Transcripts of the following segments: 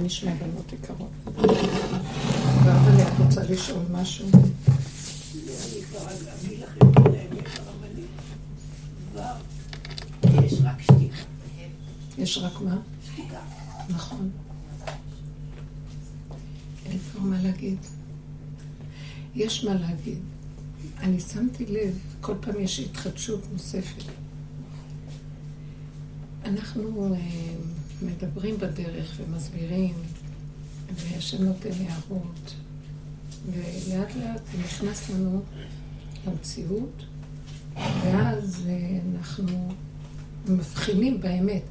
מה נשמע בנות יקרות? ורבלי, את רוצה לשאול משהו? יש רק מה? שתיקה. נכון. אין כבר מה להגיד. יש מה להגיד. אני שמתי לב, כל פעם יש התחדשות נוספת. אנחנו אה, מדברים בדרך ומסבירים, והשם נותן הערות, ולאט לאט זה נכנס לנו למציאות, ואז אה, אנחנו מבחינים באמת.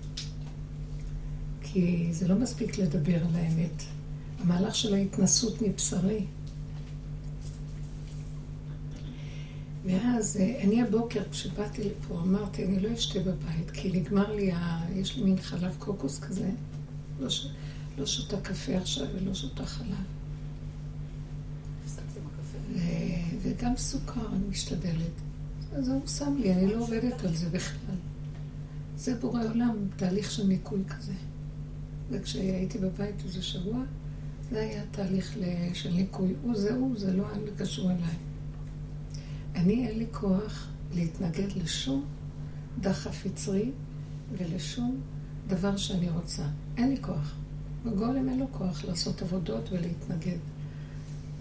כי זה לא מספיק לדבר על האמת. המהלך של ההתנסות מבשרי. ואז אה, אני הבוקר, כשבאתי לפה, אמרתי, אני לא אשתה בבית, כי נגמר לי, ה... יש לי מין חלב קוקוס כזה. לא, ש... לא שותה קפה עכשיו ולא שותה חלב. ו... וגם סוכר, אני משתדלת. אז הוא שם לי, אני לא עובדת על זה בכלל. זה בורא עולם, תהליך של ניקוי כזה. וכשהייתי בבית איזה שבוע, זה היה תהליך של ניקוי. הוא זה הוא, זה לא היה קשור אליי. אני, אין לי כוח להתנגד לשום דחף יצרי ולשום דבר שאני רוצה. אין לי כוח. בגולם אין לו כוח לעשות עבודות ולהתנגד.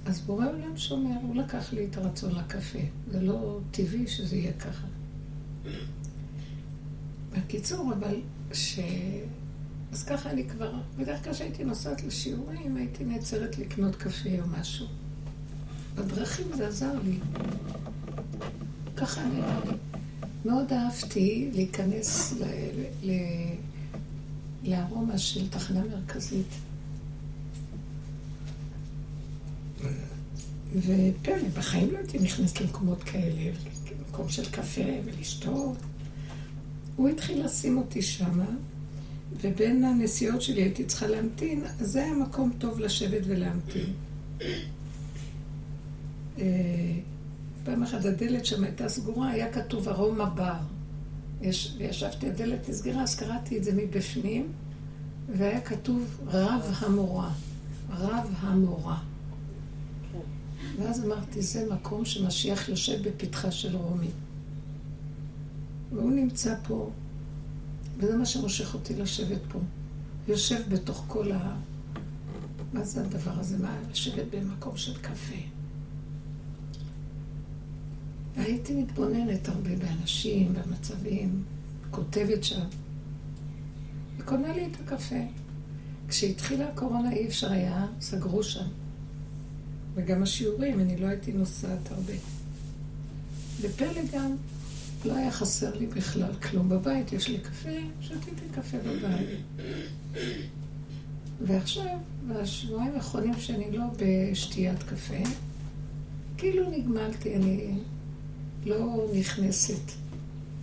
אז בורא עולם שומר, הוא לקח לי את הרצון לקפה. זה לא טבעי שזה יהיה ככה. בקיצור, אבל ש... אז ככה אני כבר, בדרך כלל כשהייתי נוסעת לשיעורים, הייתי נעצרת לקנות קפה או משהו. בדרכים זה עזר לי. ככה לי. מאוד אהבתי להיכנס. לארומה של תחנה מרכזית. ופלא, בחיים לא הייתי נכנסת למקומות כאלה, למקום של קפה ולשתות. הוא התחיל לשים אותי שמה, ובין הנסיעות שלי הייתי צריכה להמתין, אז זה היה מקום טוב לשבת ולהמתין. פעם אחת הדלת שם הייתה סגורה, היה כתוב ארומה בר. יש, וישבתי, הדלת נסגרה, אז קראתי את זה מבפנים, והיה כתוב רב המורה. רב המורה. ואז אמרתי, זה מקום שמשיח יושב בפתחה של רומי. והוא נמצא פה, וזה מה שמושך אותי לשבת פה. יושב בתוך כל ה... מה זה הדבר הזה? מה, לשבת במקום של קפה. והייתי מתבוננת הרבה באנשים, במצבים, כותבת שם, וקונה לי את הקפה. כשהתחילה הקורונה אי אפשר היה, סגרו שם. וגם השיעורים, אני לא הייתי נוסעת הרבה. ופלא גם, לא היה חסר לי בכלל כלום בבית, יש לי קפה, שתיתי קפה בבית. ועכשיו, בשבועיים האחרונים שאני לא בשתיית קפה, כאילו נגמלתי, אני לא נכנסת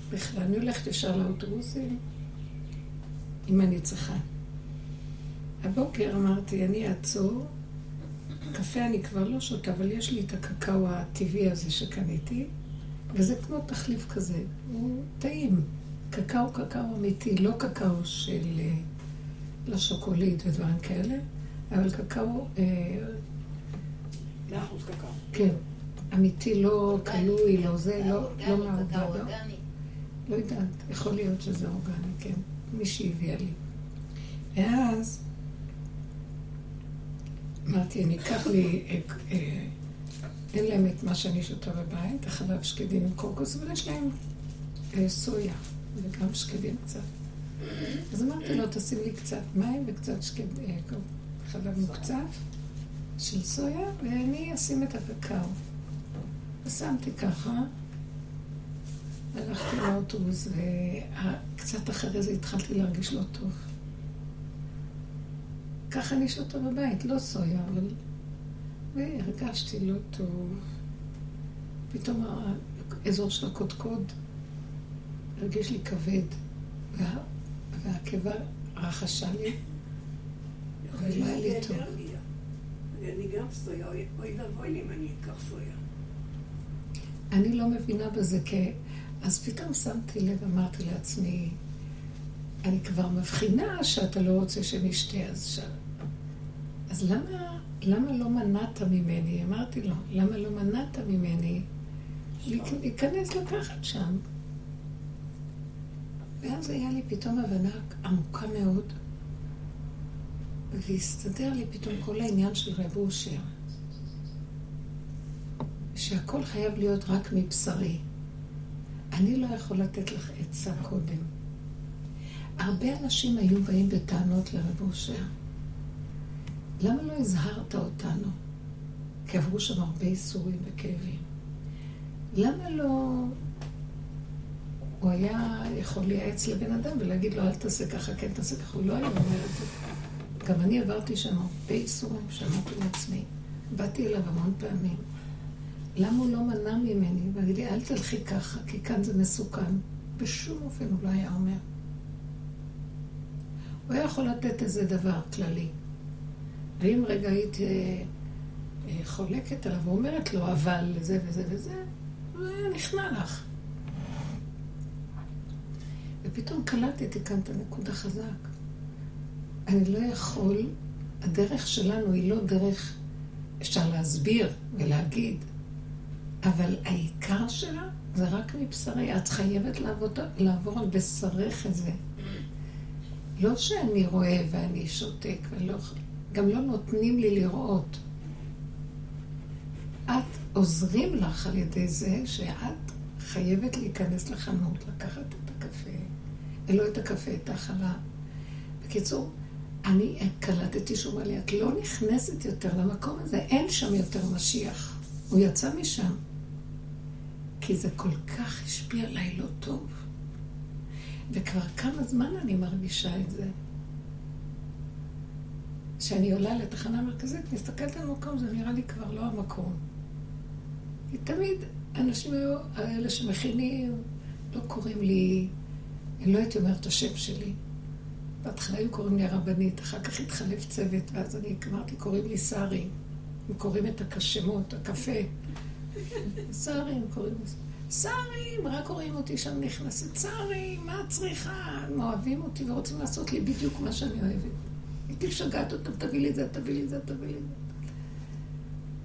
בכלל. אני הולכת ישר לאוטובוסים, אם אני צריכה. הבוקר אמרתי, אני אעצור, קפה אני כבר לא שותה, אבל יש לי את הקקאו הטבעי הזה שקניתי, וזה כמו תחליף כזה, הוא טעים. קקאו קקאו אמיתי, לא קקאו של... אה, לא שוקולית ודברים כאלה, אבל קקאו... אה, מאה אחוז קקאו. כן. אמיתי, לא כלוי, לא זה, לא, לא מעובד. לא יודעת, יכול להיות שזה אורגני, כן. מי שהביאה לי. ואז אמרתי, אני אקח לי, אה, אה, אין להם את מה שאני שותה בבית, החלב שקדים עם קוקוס, אבל יש להם אה, סויה, וגם שקדים קצת. אז אמרתי לו, תשים לי קצת מים וקצת שקד, חלב מוקצף של סויה, ואני אשים את הקקאו. ושמתי ככה, הלכתי לאוטובוס, וקצת אחרי זה התחלתי להרגיש לא טוב. ככה אני שותה בבית, לא סויה, אבל... והרגשתי לא טוב. פתאום האזור של הקודקוד הרגיש לי כבד, וה... והקיבה רחשה לי, ולא היה לי טוב. אני גם סויה, אוי ואבוי לי אם אני אקח סויה. אני לא מבינה בזה כ... אז פתאום שמתי לב, אמרתי לעצמי, אני כבר מבחינה שאתה לא רוצה שנשתה, אז ש... אז למה, למה לא מנעת ממני? אמרתי לו, למה לא מנעת ממני להיכנס לקחת שם? ואז היה לי פתאום הבנה עמוקה מאוד, והסתדר לי פתאום כל העניין של רב אושר, שהכל חייב להיות רק מבשרי. אני לא יכול לתת לך עצה קודם. הרבה אנשים היו באים בטענות לרב אושר. למה לא הזהרת אותנו? כי עברו שם הרבה איסורים וכאבים. למה לא... הוא היה יכול לייעץ לבן אדם ולהגיד לו, אל תעשה ככה, כן תעשה ככה, הוא לא היה אומר את זה. גם אני עברתי שם הרבה איסורים, שמעתי לעצמי. באתי אליו המון פעמים. למה הוא לא מנע ממני? ואגיד לי, אל תלכי ככה, כי כאן זה מסוכן. בשום אופן הוא לא היה אומר. הוא היה יכול לתת איזה דבר כללי. ואם רגע הייתי אה, אה, חולקת עליו ואומרת לו, אבל זה וזה וזה, הוא היה נכנע לך. ופתאום קלטתי כאן את הנקודה חזק. אני לא יכול, הדרך שלנו היא לא דרך, אפשר להסביר ולהגיד, אבל העיקר שלה זה רק מבשרי. את חייבת לעבור, לעבור על בשרך את זה. לא שאני רואה ואני שותק, ולא, גם לא נותנים לי לראות. את עוזרים לך על ידי זה שאת חייבת להיכנס לחנות, לקחת את הקפה, ולא את הקפה, את החלב. בקיצור, אני קלטתי שהוא אמר לי, את לא נכנסת יותר למקום הזה, אין שם יותר משיח. הוא יצא משם. כי זה כל כך השפיע עליי לא טוב. וכבר כמה זמן אני מרגישה את זה. כשאני עולה לתחנה מרכזית, מסתכלת על מקום, זה נראה לי כבר לא המקום. כי תמיד אנשים היו, האלה שמכינים, לא קוראים לי, אני לא הייתי אומרת את השם שלי. בהתחלה היו קוראים לי הרבנית, אחר כך התחלף צוות, ואז אני אמרתי, קוראים לי שרי. הם קוראים את השמות, הקפה. שרים קוראים לזה. שרים, רק רואים אותי שם נכנסת. שרים, מה את צריכה? הם אוהבים אותי ורוצים לעשות לי בדיוק מה שאני אוהבת. הייתי משגעת אותם, תביא לי זה, תביא לי זה, תביא לי זה.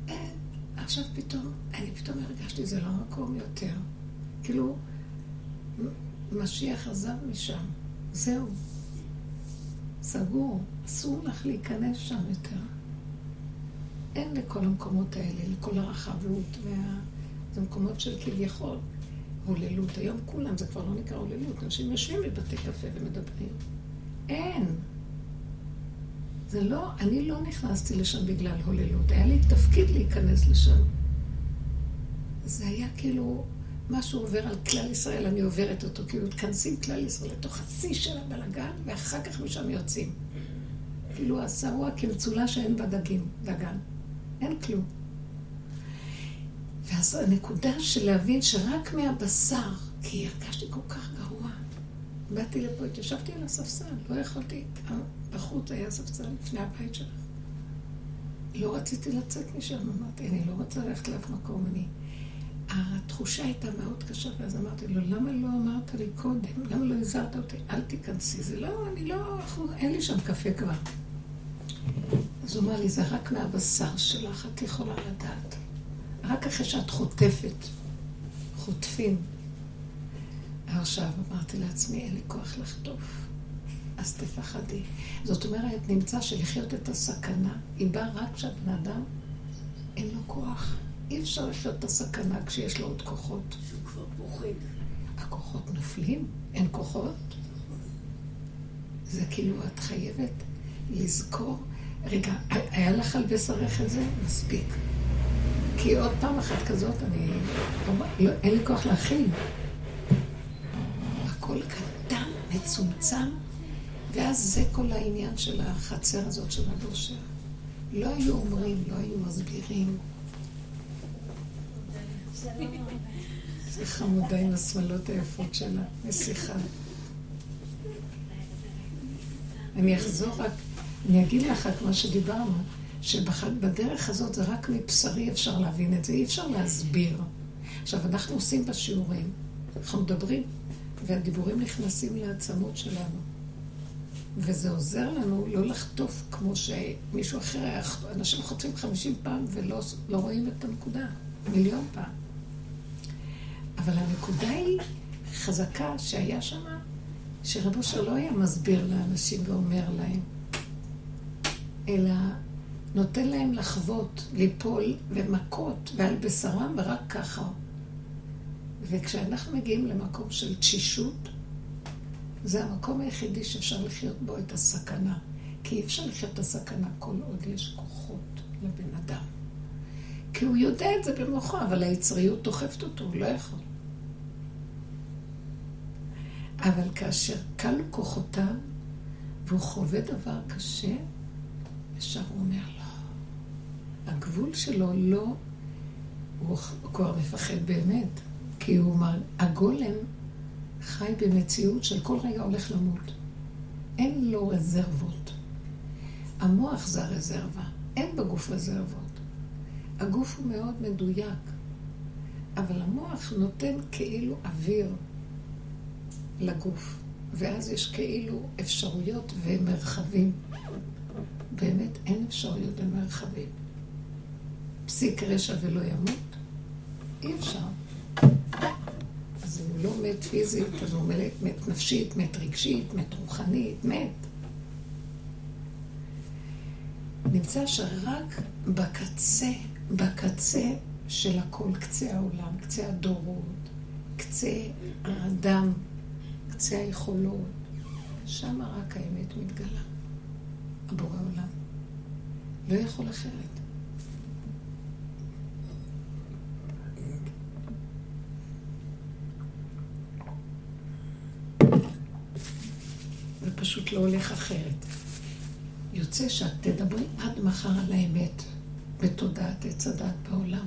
אין. עכשיו פתאום, אני פתאום הרגשתי, זה לא מקום יותר. כאילו, משיח עזב משם. זהו. סגור. אסור לך להיכנס שם יותר. אין לכל המקומות האלה, לכל הרחבות וה... זה מקומות של כביכול הוללות. היום כולם, זה כבר לא נקרא הוללות. אנשים יושבים בבתי קפה ומדברים. אין. זה לא, אני לא נכנסתי לשם בגלל הוללות. היה לי תפקיד להיכנס לשם. זה היה כאילו, משהו עובר על כלל ישראל, אני עוברת אותו. כאילו, מתכנסים כלל ישראל לתוך השיא של הבלגן, ואחר כך משם יוצאים. כאילו, השרוע כמצולה שאין בה דגים, דגן. אין כלום. ואז הנקודה של להבין שרק מהבשר, כי הרגשתי כל כך גרוע. באתי לפה, התיישבתי על הספסל, לא יכולתי, בחוץ היה ספסל לפני הבית שלך. לא רציתי לצאת משם, אמרתי, אני לא רוצה ללכת לאף מקום, אני... התחושה הייתה מאוד קשה, ואז אמרתי לו, למה לא אמרת לי קודם? למה לא הזהרת אותי? אל תיכנסי. זה לא, אני לא, אין לי שם קפה כבר. אז הוא אמר לי, זה רק מהבשר שלך, את יכולה לדעת. רק אחרי שאת חוטפת, חוטפים. עכשיו אמרתי לעצמי, אין לי כוח לחטוף, אז תפחדי. זאת אומרת, נמצא שלחיות את הסכנה, היא באה רק כשהבן אדם אין לו כוח. אי אפשר לחיות את הסכנה כשיש לו עוד כוחות. שהוא כבר פוחד. הכוחות נופלים, אין כוחות. זה כאילו, את חייבת לזכור. רגע, היה לך על בשרך את זה? מספיק. כי עוד פעם אחת כזאת, אני... לא, אין לי כוח להכיל. הכל קטן, מצומצם, ואז זה כל העניין של החצר הזאת של הבושר. לא היו אומרים, לא היו מסבירים. זה חמודה עם השמלות היפות שלה, נסיכה. אני אחזור רק, אני אגיד לך את מה שדיברנו. שבדרך הזאת זה רק מבשרי אפשר להבין את זה, אי אפשר להסביר. עכשיו, אנחנו עושים בשיעורים, אנחנו מדברים, והדיבורים נכנסים לעצמות שלנו. וזה עוזר לנו לא לחטוף כמו שמישהו אחר היה, אנשים חוטפים חמישים פעם ולא לא רואים את הנקודה, מיליון פעם. אבל הנקודה היא חזקה שהיה שם, שרב אושר לא היה מסביר לאנשים ואומר להם, אלא נותן להם לחוות, ליפול ומכות ועל בשרם ורק ככה. וכשאנחנו מגיעים למקום של תשישות, זה המקום היחידי שאפשר לחיות בו את הסכנה. כי אי אפשר לחיות את הסכנה כל עוד יש כוחות לבן אדם. כי הוא יודע את זה במוחו, אבל היצריות דוחפת אותו, הוא לא יכול. אבל כאשר כלו כוחותיו, והוא חווה דבר קשה, ישר הוא אומר לו, הגבול שלו לא, הוא כבר מפחד באמת, כי הוא אומר, הגולם חי במציאות של כל רגע הולך למות. אין לו רזרבות. המוח זה הרזרבה, אין בגוף רזרבות. הגוף הוא מאוד מדויק, אבל המוח נותן כאילו אוויר לגוף, ואז יש כאילו אפשרויות ומרחבים. באמת אין אפשרויות ומרחבים. פסיק רשע ולא ימות? אי אפשר. אז הוא לא מת פיזית, אז הוא מת, מת נפשית, מת רגשית, מת רוחנית, מת. נמצא שרק בקצה, בקצה של הכל, קצה העולם, קצה הדורות, קצה האדם, קצה היכולות, שם רק האמת מתגלה. הבורא עולם. לא יכול אחרת. פשוט לא הולך אחרת. יוצא שאת תדברי עד מחר על האמת בתודעת עץ הדת בעולם.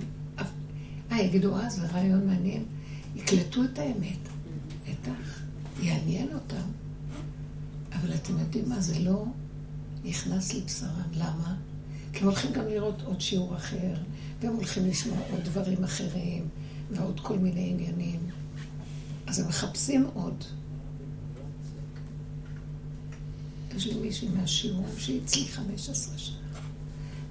אה, יגידו, אה, זה רעיון מעניין. יקלטו את האמת. בטח, יעניין אותם. אבל אתם יודעים מה, זה לא נכנס לבשרם. למה? כי הם הולכים גם לראות עוד שיעור אחר, והם הולכים לשמוע עוד דברים אחרים, ועוד כל מיני עניינים. אז הם מחפשים עוד. יש לי מישהי מהשיעור שהיא 15 שנה.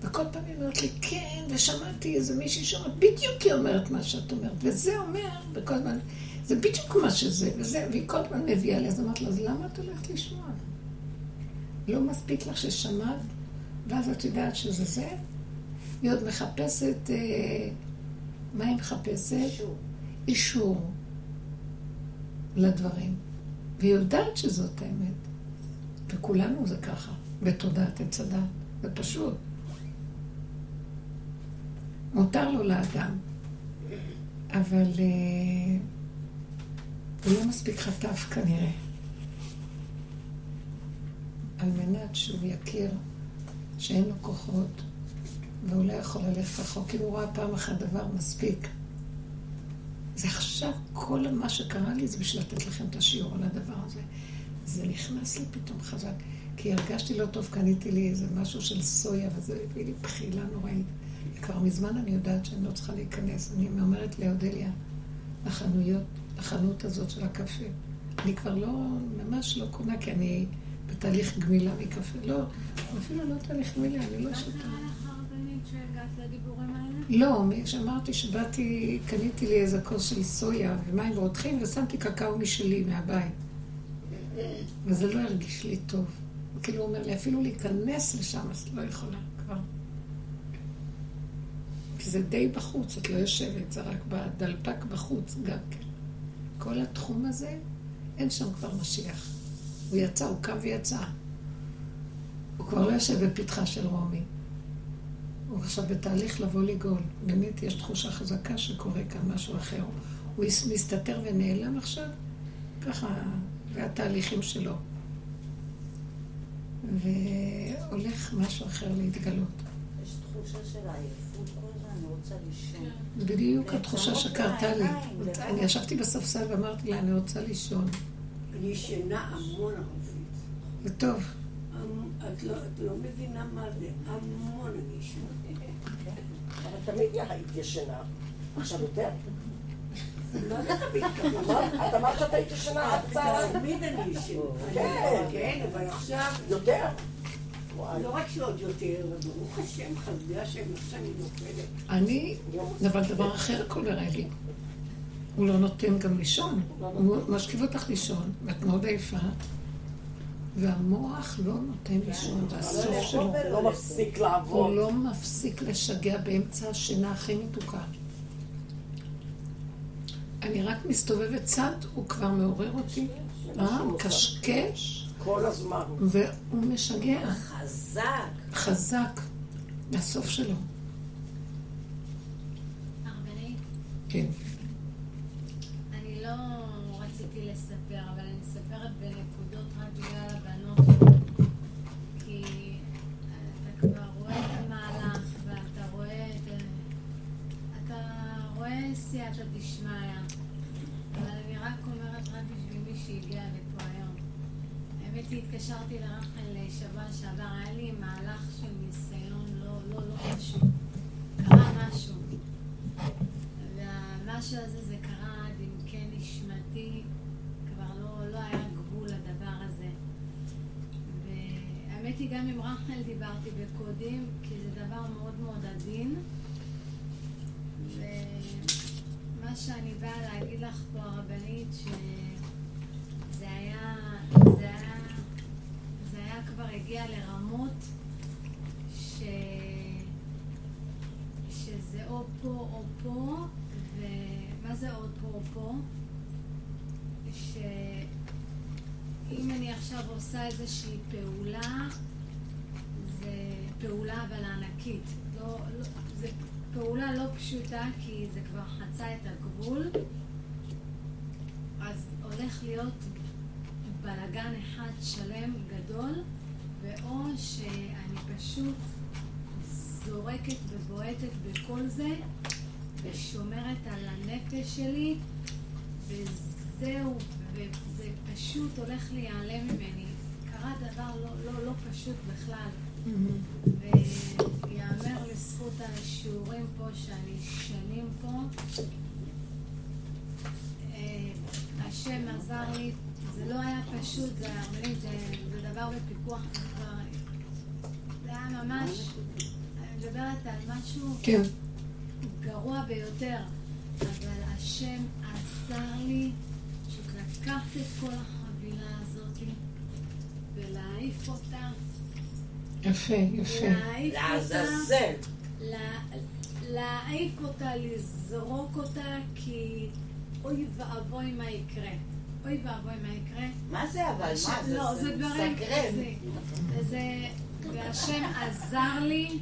וכל פעם היא אומרת לי, כן, ושמעתי איזה מישהי שאומרת, בדיוק היא אומרת מה שאת אומרת, וזה אומר, וכל הזמן, זה בדיוק מה שזה, וזה, והיא כל הזמן מביאה לי, אז אמרתי לה, אז למה את הולכת לשמוע? לא מספיק לך ששמעת, ואז את יודעת שזה זה? היא עוד מחפשת, אה, מה היא מחפשת? אישור. אישור לדברים. והיא יודעת שזאת האמת. וכולנו זה ככה, בתודעת עץ הדת. זה פשוט. מותר לו לאדם, אבל uh, הוא לא מספיק חטף כנראה, על מנת שהוא יכיר שאין לו כוחות והוא לא יכול ללכת רחוק. אם הוא ראה פעם אחת דבר מספיק. זה עכשיו, כל מה שקרה לי זה בשביל לתת לכם את השיעור על הדבר הזה. זה נכנס לי פתאום חזק, כי הרגשתי לא טוב, קניתי לי איזה משהו של סויה, וזה הביא לי בחילה נוראית. כבר מזמן אני יודעת שאני לא צריכה להיכנס. אני אומרת לאודליה, לחנויות, לחנות הזאת של הקפה. אני כבר לא, ממש לא קונה, כי אני בתהליך גמילה מקפה. לא, אפילו לא תהליך גמילה, אני לא שותה. לא, כשאמרתי שבאתי, קניתי לי איזה כוס של סויה ומים ורותחים ושמתי קקאו משלי מהבית. וזה לא הרגיש לי טוב. כאילו הוא אומר לי, אפילו להיכנס לשם, אז לא יכולה כבר. כי זה די בחוץ, את לא יושבת, זה רק בדלפק בחוץ גם כן. כל התחום הזה, אין שם כבר משיח. הוא יצא, הוא קם ויצא. הוא כבר לא יושב בפתחה של רומי. הוא עכשיו בתהליך לבוא לגאול. באמת יש תחושה חזקה שקורה כאן משהו אחר. הוא מסתתר ונעלם עכשיו, ככה והתהליכים שלו. והולך משהו אחר להתגלות. יש תחושה של עייפות כל הזמן, אני רוצה לישון. בדיוק התחושה שקרתה לי. אני ישבתי בספסל ואמרתי לה, אני רוצה לישון. אני ישנה המון ערבית. זה טוב. את לא, את לא מבינה מה זה, המון אני ישנה. אבל תמיד היית ישנה, עכשיו יותר. מה זה תמיד ככה? מה? את אמרת שאת היית ישנה עד צהריים? תמיד אני ישנה. כן. כן, אבל עכשיו, יותר? לא רק שעוד יותר, ברוך השם, חסדי השם, איך שאני נופלת. אני, אבל דבר אחר קורה לי. הוא לא נותן גם לישון. הוא משכיב אותך לישון, ואת מאוד עייפה, והמוח לא נותן לישון, והסוף שלו. הוא לא מפסיק הוא לעבוד. לא מפסיק לשגע באמצע השינה הכי מתוקה. אני רק מסתובבת צד, הוא כבר מעורר אותי. אה, מקשקש, כל הזמן. והוא משגע, חזק. חזק, מהסוף שלו. כן. סייעתא דשמיא. אבל אני רק אומרת רק בשביל מי שהגיע לפה היום. האמת היא, התקשרתי לרחל שבוע שעבר, היה לי מהלך של ניסיון לא, לא, לא פשוט. קרה משהו. והמשהו הזה זה קרה עד עמקי נשמתי, כבר לא, לא היה גבול לדבר הזה. והאמת היא, גם עם רחל דיברתי בקודים, כי זה דבר מאוד מאוד עדין. ומה שאני באה להגיד לך פה, הרבנית, שזה היה, זה היה, זה היה כבר הגיע לרמות ש... שזה או פה או פה, ומה זה עוד פה או פה? שאם אני עכשיו עושה איזושהי פעולה, זה פעולה אבל ענקית. לא, לא, פעולה לא פשוטה, כי זה כבר חצה את הגבול, אז הולך להיות בלגן אחד שלם גדול, ואו שאני פשוט זורקת ובועטת בכל זה, ושומרת על הנפש שלי, וזהו, וזה פשוט הולך להיעלם ממני. קרה דבר לא, לא, לא פשוט בכלל. ויאמר לזכות השיעורים פה, שאני שנים פה. אה, השם עזר לי, זה לא היה פשוט, זה זה, זה דבר בפיקוח, כבר, זה היה ממש, אני מדברת על משהו כן. גרוע ביותר, אבל השם עזר לי פשוט לקחת את כל החבילה הזאת ולהעיף אותה, יפה, יפה. לעזאזל. לה- להעיף אותה, לזרוק אותה, כי אוי ואבוי מה יקרה. אוי ואבוי מה יקרה. מה זה אבל? מה השם- זה? לא, זה דברים. זה- זה- והשם עזר לי,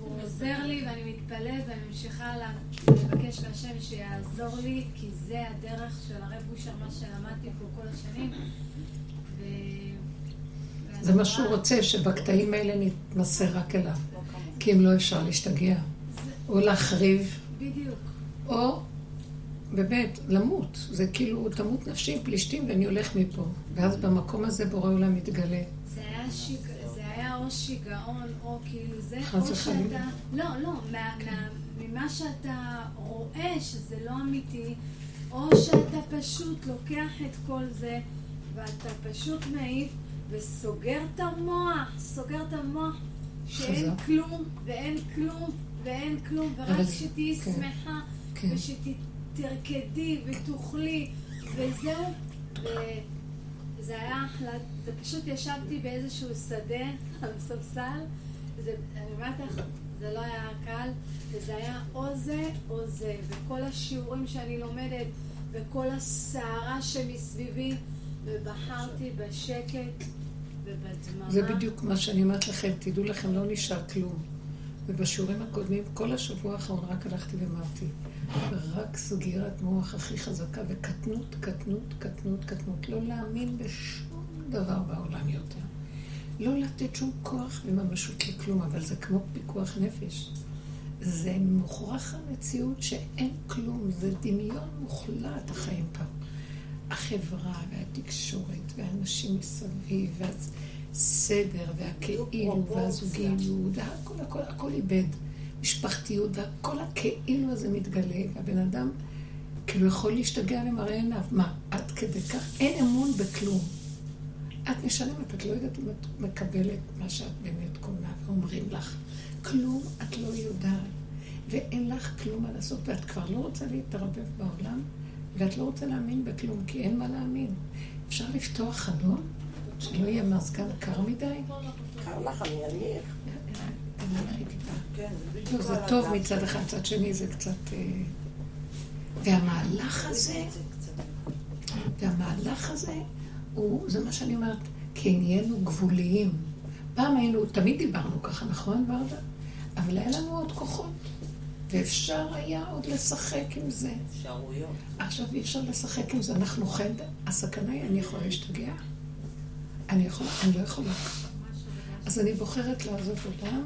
הוא עוזר לי, ואני מתפלאת ואני ממשיכה לבקש מהשם שיעזור לי, כי זה הדרך של הרב בושר, מה שלמדתי פה כל השנים. זה מה שהוא רוצה, שבקטעים האלה נתנסה רק אליו. כי אם לא אפשר להשתגע. או להחריב, בדיוק. או באמת, למות. זה כאילו, תמות נפשי עם פלישתים ואני הולך מפה. ואז במקום הזה בורא עולם מתגלה. זה היה, שיג... זה היה או שיגעון, או כאילו זה, או. שאתה... לא, לא, מה, מה, ממה שאתה רואה שזה לא אמיתי, או שאתה פשוט לוקח את כל זה, ואתה פשוט מעיף וסוגר את המוח, סוגר את המוח, שאין חזק. כלום, ואין כלום, ואין כלום, ורק אבל- שתהיי כן. שמחה, כן. ושתרקדי ותאכלי, וזהו. וזה היה אחלה, זה פשוט ישבתי באיזשהו שדה על ספסל, זה, אני אומרת לך, זה לא היה קל, וזה היה או זה או זה, וכל השיעורים שאני לומדת, וכל הסערה שמסביבי, ובחרתי בשקט זה בדיוק מה שאני אומרת לכם, תדעו לכם, לא נשאר כלום. ובשיעורים הקודמים, כל השבוע האחרון רק הלכתי ואמרתי, רק סגירת מוח הכי חזקה, וקטנות, קטנות, קטנות, קטנות. לא להאמין בשום דבר בעולם יותר. לא לתת שום כוח וממשות לכלום, אבל זה כמו פיקוח נפש. זה מוכרח המציאות שאין כלום, זה דמיון מוחלט החיים פה. החברה והתקשורת והאנשים מסביב והסדר והכאילו והזוגיות והכל הכל הכל איבד. משפחתיות והכל הכאילו הזה מתגלה והבן אדם כאילו יכול להשתגע למראה עיניו. מה, עד כדי כך? אין אמון בכלום. את משלמת, את לא יודעת אם את מקבלת מה שאת באמת קונה, ואומרים לך, כלום את לא יודעת, ואין לך כלום מה לעשות, ואת כבר לא רוצה להתערבב בעולם, ואת לא רוצה להאמין בכלום, כי אין מה להאמין. אפשר לפתוח חלון, שלא יהיה מזגן קר מדי? קר לך, אני אניח. תניחי טיפה. כן, זה לא, טוב מצד. אחד, מצד שני זה קצת... אה, והמהלך הזה. והמהלך הזה, הוא, זה מה שאני אומרת, כי נהיינו גבוליים. פעם היינו, תמיד דיברנו ככה, נכון, ורדה? אבל היה לנו עוד כוחות, ואפשר היה עוד לשחק עם זה. אפשרויות. עכשיו אי אפשר לשחק עם זה, אנחנו חיים, הסכנה היא, אני יכולה להשתגע? אני יכולה, אני לא יכולה. אז אני בוחרת לעזוב אותם,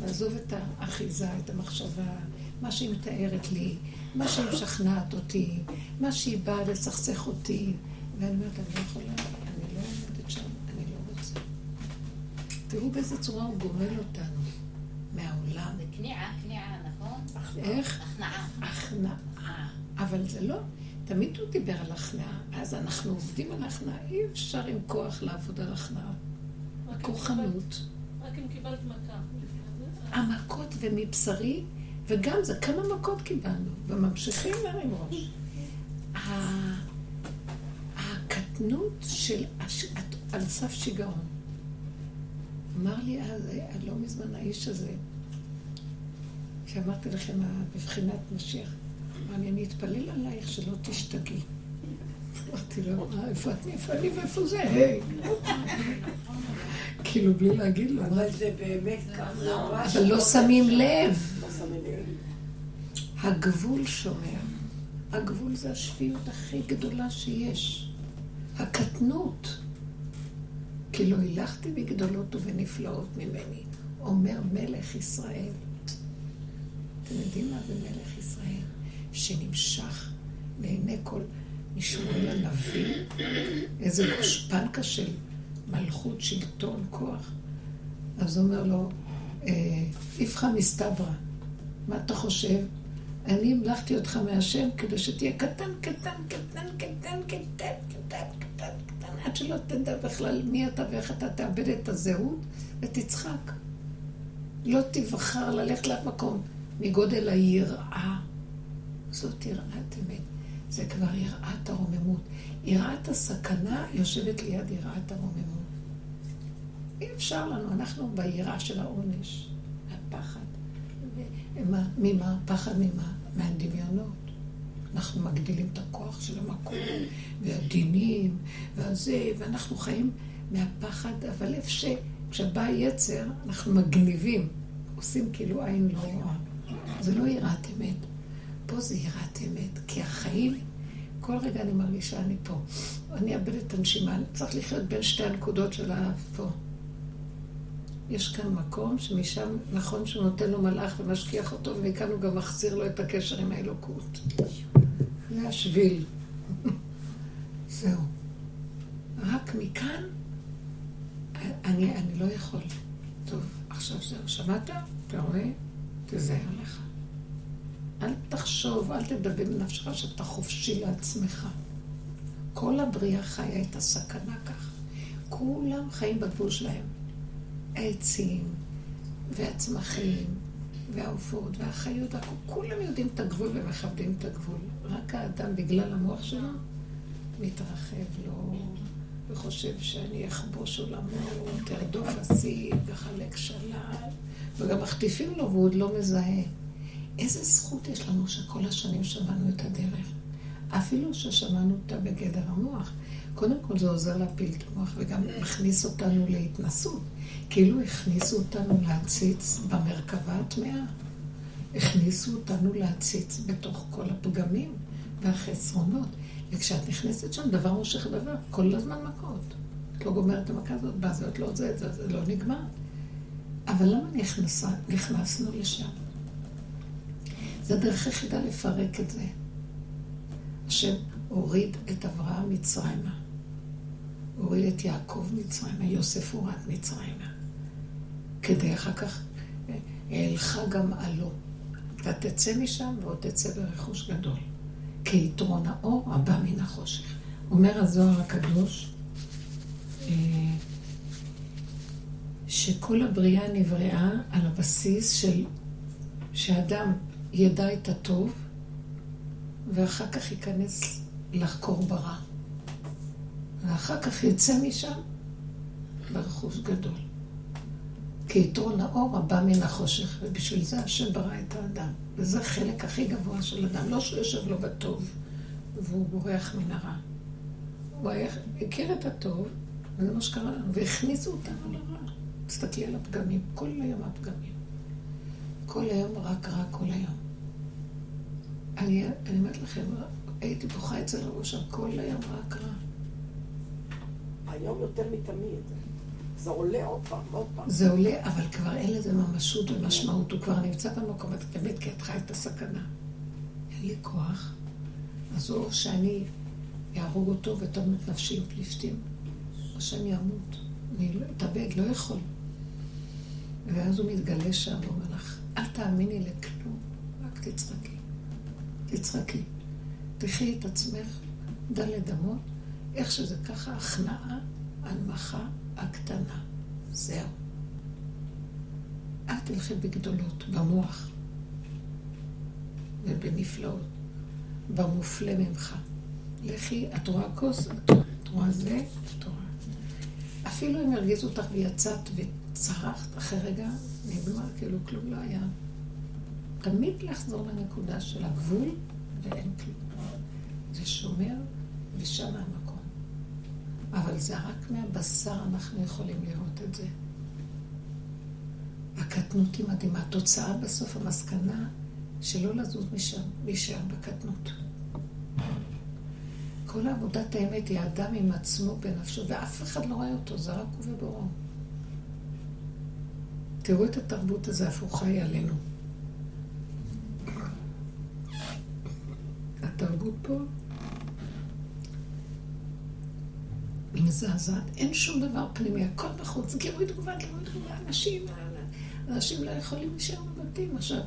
לעזוב את האחיזה, את המחשבה, מה שהיא מתארת לי, מה שהיא משכנעת אותי, מה שהיא באה לסכסך אותי. ואני אומרת, אני לא יכולה, אני לא עומדת שם, אני לא רוצה. תראו באיזה צורה הוא גומל אותנו מהעולם. זה כניעה, כניעה? איך? הכנעה. הכנעה. אבל זה לא, תמיד הוא דיבר על הכנעה, אז אנחנו עובדים על הכנעה, אי אפשר עם כוח לעבוד על הכנעה. הכוחנות, רק אם קיבלת מכה. המכות ומבשרי, וגם זה, כמה מכות קיבלנו, וממשיכים להרים ראש. הקטנות של, על סף שיגעון. אמר לי אז, לא מזמן האיש הזה, שאמרתי לכם, בבחינת משיח, אמר לי, אני אתפלל עלייך שלא תשתגעי. אמרתי לו, "מה, איפה אני, איפה אני ואיפה זה? היי. כאילו, בלי להגיד לו. אבל זה באמת נורא. אבל לא שמים לב. לא שמים לב. הגבול שומר. הגבול זה השפיות הכי גדולה שיש. הקטנות. כי לא הילכתי בגדולות ובנפלאות ממני, אומר מלך ישראל. אתם יודעים מה זה מלך ישראל? שנמשך לעיני כל משמואל הנביא, איזה גושפנקה של מלכות, שלטון, כוח. אז הוא אומר לו, אה, איפכא מסתברא, מה אתה חושב? אני המלכתי אותך מהשם כדי שתהיה קטן, קטן, קטן, קטן, קטן, קטן, קטן, קטן, עד שלא תדע בכלל מי אתה ואיך אתה תאבד את הזהות ותצחק. לא תבחר ללכת למקום מגודל היראה. זאת יראת אמת. זה כבר יראת הרוממות. יראת הסכנה יושבת ליד יראת הרוממות. אי אפשר לנו, אנחנו ביראה של העונש, הפחד. ממה? פחד ממה? מהדמיונות. אנחנו מגדילים את הכוח של המקום, והדינים, והזה, ואנחנו חיים מהפחד, אבל איפה ש... כשבא יצר, אנחנו מגניבים, עושים כאילו עין לא רואה. זה לא יראת אמת. פה זה יראת אמת, כי החיים, כל רגע אני מרגישה אני פה. אני אאבד את הנשימה, אני צריך לחיות בין שתי הנקודות של האף פה. יש כאן מקום שמשם, נכון שהוא נותן לו מלאך ומשגיח אותו, ומכאן הוא גם מחזיר לו את הקשר עם האלוקות. זה השביל. זהו. רק מכאן, אני, אני לא יכול. טוב, עכשיו זהו, שמעת? אתה רואה? תיזהר לך. אל תחשוב, אל תדבר בנפשך שאתה חופשי לעצמך. כל הבריאה חיה את הסכנה כך. כולם חיים בגבול שלהם. העצים, והצמחים, והעופות, והחיות, כולם יודעים את הגבול ומכבדים את הגבול. רק האדם, בגלל המוח שלו, מתרחב לו, וחושב שאני אכבוש עולמות, ארדוף אסיד, אחלק שלל, וגם מחטיפים לו והוא עוד לא מזהה. איזה זכות יש לנו שכל השנים שמענו את הדרך. אפילו ששמענו אותה בגדר המוח. קודם כל זה עוזר להפיל את המוח וגם מכניס אותנו להתנסות. כאילו הכניסו אותנו להציץ במרכבה הטמאה. הכניסו אותנו להציץ בתוך כל הפגמים והחסרונות. וכשאת נכנסת שם, דבר מושך דבר, כל הזמן מכות. את לא גומרת את המכה הזאת, בא זאת, לא זה, זה, זה לא נגמר. אבל למה נכנסה, נכנסנו לשם? זה הדרך היחידה לפרק את זה. השם הוריד את אברהם מצרימה. הוריד את יעקב מצרימה, יוסף הורד מצרימה. כדי אחר כך, העלך גם עלו. אתה תצא משם ועוד תצא ברכוש גדול. כיתרון האור הבא מן החושך. אומר הזוהר הקדוש, אה, שכל הבריאה נבראה על הבסיס של שאדם ידע את הטוב, ואחר כך ייכנס לחקור ברע. ואחר כך יצא משם ברכוש גדול. כיתרון האור הבא מן החושך, ובשביל זה השם ברא את האדם. וזה החלק הכי גבוה של אדם. לא שהוא יושב לו בטוב, והוא בורח מן הרע. הוא היה, הכיר את הטוב, וזה מה שקרה לנו, והכניסו אותנו לרע. תסתכלי על הפגמים, כל היום הפגמים. כל היום רק רע כל היום. אני, אני אומרת לכם, הייתי בוכה אצל ראש כל היום רק רע. היום יותר מתמיד. זה עולה עוד פעם, עוד פעם. זה עולה, אבל כבר אין לזה ממשות ומשמעות, הוא כבר נמצא במקום, את באמת כי את חי את הסכנה. אין לי כוח, אז או שאני יהרוג אותו ותמות נפשי עם פלישתים, או שאני אמות. אני לא אתאבד, לא יכול. ואז הוא מתגלה שם ואומר לך, אל תאמיני לכלום, רק תצחקי. תצחקי. תחי את עצמך דלת אמות, איך שזה ככה, הכנעה, הנמכה, הקטנה. זהו. אל תלכי בגדולות, במוח ובנפלאות, במופלא ממך. לכי, את רואה כוס, את רואה זה, את רואה. אפילו אם הרגיזו אותך ויצאת וצרחת אחרי רגע, נגמר, כאילו כלום לא היה. תמיד לחזור לנקודה של הגבול ואין כלום. זה שומר ושם המקום. אבל זה רק מהבשר אנחנו יכולים לראות את זה. הקטנות היא מדהימה. התוצאה בסוף, המסקנה, שלא לזוז משם, להישאר בקטנות. כל עבודת האמת היא האדם עם עצמו בנפשו, ואף אחד לא רואה אותו, זה רק הוא ובוראו. תראו את התרבות הזו הפוכה היא עלינו. התרבות פה מזעזעת. אין שום דבר פנימי, הכל בחוץ. גירוי תגובה, גירוי תגובה, אנשים, אנשים לא יכולים להישאר בבתים. עכשיו,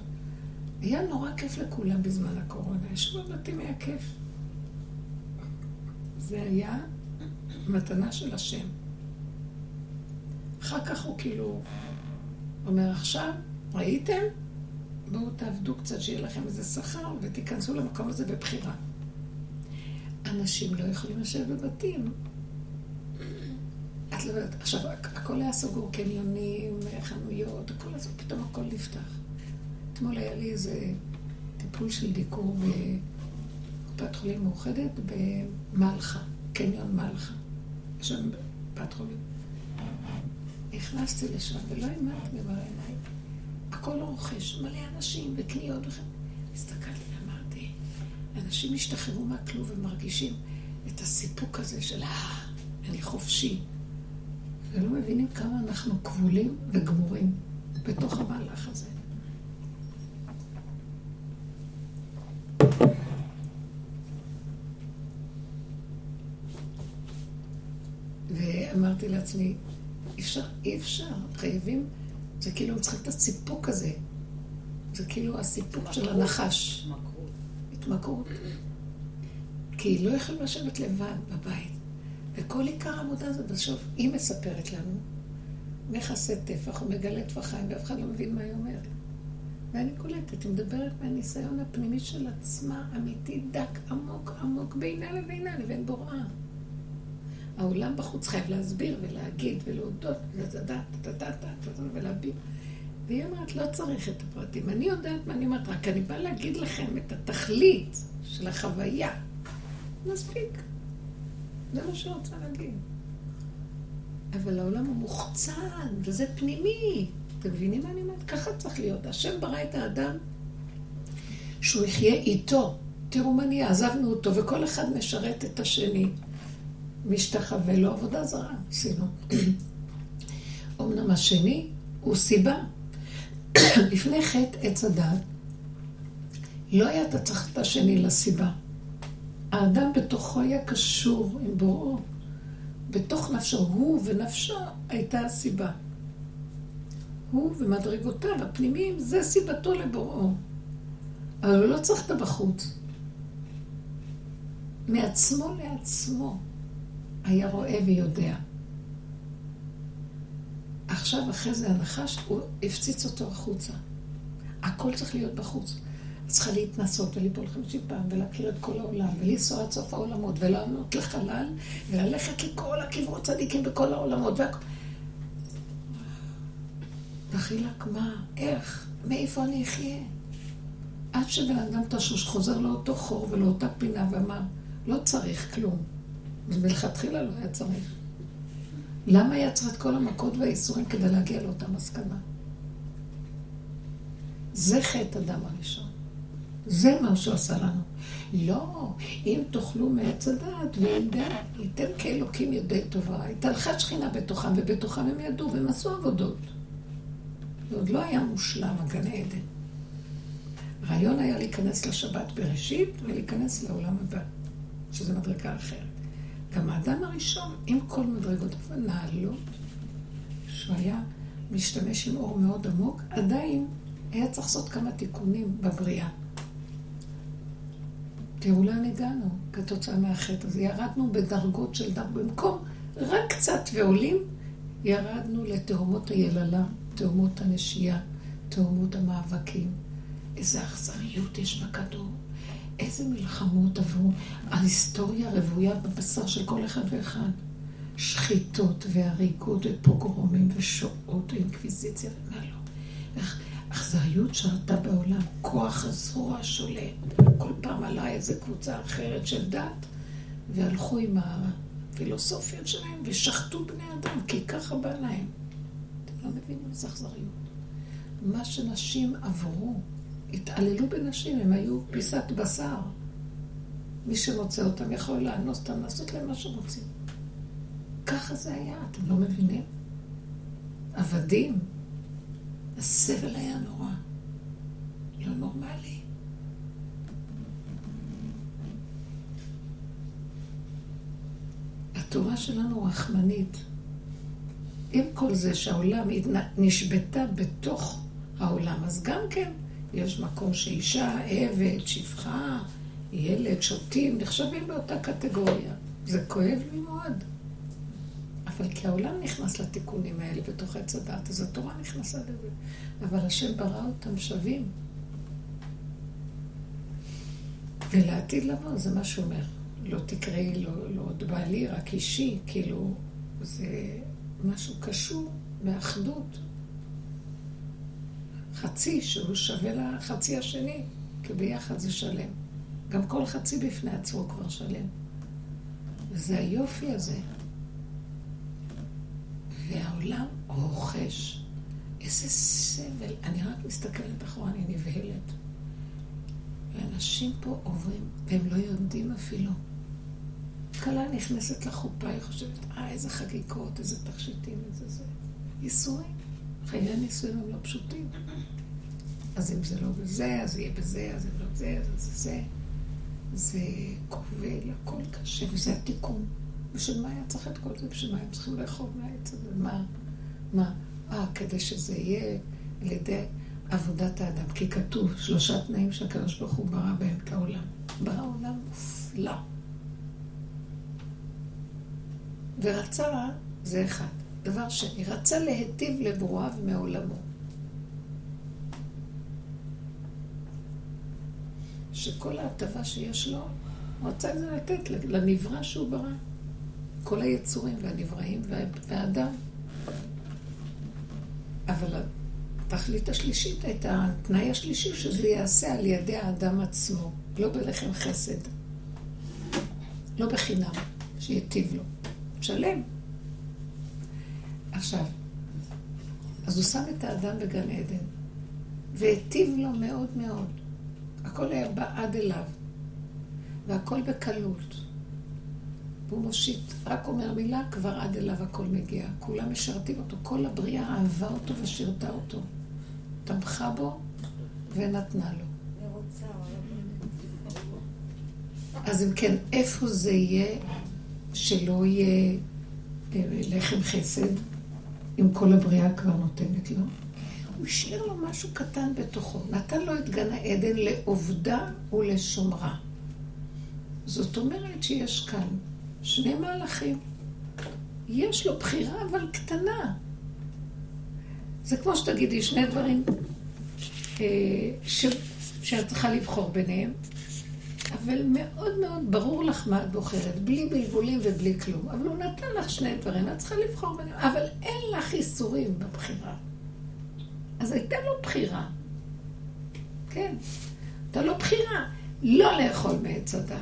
היה נורא כיף לכולם בזמן הקורונה. ישבו בבתים, היה כיף. זה היה מתנה של השם. אחר כך הוא כאילו אומר, עכשיו, ראיתם? בואו תעבדו קצת, שיהיה לכם איזה שכר, ותיכנסו למקום הזה בבחירה. אנשים לא יכולים לשבת בבתים. את לא יודעת, עכשיו, הכל היה סגור, קניונים, חנויות, הכל הזה, פתאום הכל נפתח. אתמול היה לי איזה טיפול של דיקור בקופת חולים מאוחדת במלחה, קניון מלחה. יש שם קופת חולים. נכנסתי לשם ולא האמנתי במראה הכל רוכש, מלא אנשים וקניות וכן. הסתכלתי ואמרתי, אנשים השתחררו מהכלוב ומרגישים את הסיפוק הזה של אה, אני חופשי. ולא מבינים כמה אנחנו כבולים וגמורים בתוך המהלך הזה. ואמרתי לעצמי, אפשר, אי אפשר, חייבים, זה כאילו צריך את הסיפוק הזה. זה כאילו הסיפוק של הנחש. התמכרות. כי היא לא יכולה לשבת לבד בבית. וכל עיקר העבודה הזאת, בסוף, היא מספרת לנו, מכסה טפח, הוא מגלה טפחיים, ואף אחד לא מבין מה היא אומרת. ואני קולטת, היא מדברת מהניסיון הפנימי של עצמה, אמיתי, דק, עמוק, עמוק, בינה לבינה לבין בוראה. העולם בחוץ חייב להסביר ולהגיד ולהודות ולהביע. והיא אומרת, לא צריך את הפרטים. אני יודעת מה אני אומרת, רק אני באה להגיד לכם את התכלית של החוויה. מספיק. זה מה שאני רוצה להגיד. אבל העולם הוא מוחצן, וזה פנימי. אתם מבינים מה אני אומרת? ככה צריך להיות. השם ברא את האדם שהוא יחיה איתו. תראו מה נהיה, עזבנו אותו, וכל אחד משרת את השני. משתחווה לו עבודה זרה, עשינו. אמנם השני הוא סיבה. לפני חטא עץ הדת, לא היה את השני לסיבה. האדם בתוכו היה קשור עם בוראו. בתוך נפשו, הוא ונפשו הייתה הסיבה. הוא ומדרגותיו הפנימיים, זה סיבתו לבוראו. אבל הוא לא צריך את הבחוץ. מעצמו לעצמו היה רואה ויודע. עכשיו, אחרי זה הנחש, הוא הפציץ אותו החוצה. הכל צריך להיות בחוץ. צריכה להתנסות וליפול חמישים פעם, ולהכיר את כל העולם, ולנסוע עד סוף העולמות, ולענות לחלל, וללכת לכל הכיוון צדיקים בכל העולמות, והכל. דחילק, מה? איך? מאיפה אני אחיה? עד שבן אדם תשוש חוזר לאותו חור ולאותה פינה ואמר, לא צריך כלום. ומלכתחילה לא היה צריך. למה יצר את כל המכות והאיסורים כדי להגיע לאותה מסקנה? זה חטא אדם הראשון. זה מה שהוא עשה לנו. לא, אם תאכלו מעץ הדעת וייתן כאלוקים יודעי טובה, התהלכה שכינה בתוכם, ובתוכם הם ידעו, והם עשו עבודות. זה עוד לא היה מושלם, הגן עדן. הרעיון היה להיכנס לשבת בראשית ולהיכנס לעולם הבא, שזה מדרגה אחרת. גם האדם הראשון, עם כל מדרגות הנעלות, שהוא היה משתמש עם אור מאוד עמוק, עדיין היה צריך לעשות כמה תיקונים בבריאה. תראו לאן הגענו כתוצאה מהחטא הזה. ירדנו בדרגות של דרגות. במקום רק קצת ועולים, ירדנו לתהומות היללה, תהומות הנשייה, תהומות המאבקים. איזה אכזריות יש בכדור. איזה מלחמות עברו. ההיסטוריה רוויה בבשר של כל אחד ואחד. שחיטות והריגות ופוגרומים ושואות ואינקוויזיציה ומה לא. איך אכזריות שרתה בעולם, כוח הזרוע השולט. כל פעם עלה איזה קבוצה אחרת של דת, והלכו עם הפילוסופיות שלהם ושחטו בני אדם, כי ככה בא להם. אתם לא מבינים איזה אכזריות. מה שנשים עברו, התעללו בנשים, הם היו פיסת בשר. מי שמוצא אותם יכול לאנוס אותם, לעשות להם מה שרוצים. ככה זה היה, אתם לא מבינים? עבדים. הסבל היה נורא. לא נורמלי. התורה שלנו רחמנית. עם כל זה שהעולם נשבתה בתוך העולם, אז גם כן יש מקום שאישה, עבד, שפחה, ילד, שוטים, נחשבים באותה קטגוריה. זה כואב לי מאוד. אבל כי העולם נכנס לתיקונים האלה בתוך עץ הדת, אז התורה נכנסה לזה. אבל השם ברא אותם שווים. ולעתיד לבוא, זה מה שהוא אומר. לא תקראי, לא, לא עוד בעלי, רק אישי, כאילו, זה משהו קשור באחדות. חצי שהוא שווה לחצי השני, כי ביחד זה שלם. גם כל חצי בפני עצמו כבר שלם. וזה היופי הזה. והעולם רוכש. איזה סבל. אני רק מסתכלת אחורה, אני נבהלת. ואנשים פה עוברים, והם לא יודעים אפילו. כלה נכנסת לחופה, היא חושבת, אה, איזה חגיגות, איזה תכשיטים, איזה זה. ייסורים. חיי הנישואים הם לא פשוטים. אז אם זה לא בזה, אז יהיה בזה, אז אם לא זה, אז זה זה. זה כובל, הכל קשה, וזה התיקון. בשביל מה היה צריך את כל זה? בשביל מה הם צריכים לאכול מהעץ הזה? מה? מה? אה, כדי שזה יהיה על ידי עבודת האדם. כי כתוב שלושה תנאים שהקדוש ברוך הוא ברא בהם את העולם. ברא עולם מופלא. ורצה, זה אחד. דבר שני, רצה להיטיב לברואיו מעולמו. שכל ההטבה שיש לו, הוא רצה את זה לתת לנברא שהוא ברא. כל היצורים והנבראים והאדם. אבל התכלית השלישית הייתה, התנאי השלישי, שזה ייעשה על ידי האדם עצמו, לא בלחם חסד. לא בחינם, שיטיב לו. שלם. עכשיו, אז הוא שם את האדם בגן עדן, והיטיב לו מאוד מאוד. הכל היה בעד אליו, והכל בקלות. והוא מושיט, רק אומר מילה, כבר עד אליו הכל מגיע. כולם משרתים אותו, כל הבריאה אהבה אותו ושירתה אותו. תמכה בו ונתנה לו. אז אם כן, איפה זה יהיה שלא יהיה אה, לחם חסד, אם כל הבריאה כבר נותנת לו? הוא השאיר לו משהו קטן בתוכו. נתן לו את גן העדן לעובדה ולשומרה. זאת אומרת שיש כאן שני מהלכים. יש לו בחירה, אבל קטנה. זה כמו שתגידי שני דברים אה, ש... שאת צריכה לבחור ביניהם, אבל מאוד מאוד ברור לך מה את בוחרת, בלי בלבולים ובלי כלום. אבל הוא נתן לך שני דברים, את צריכה לבחור ביניהם, אבל אין לך איסורים בבחירה. אז הייתה לו בחירה. כן, הייתה לו בחירה לא לאכול מעץ הדעת,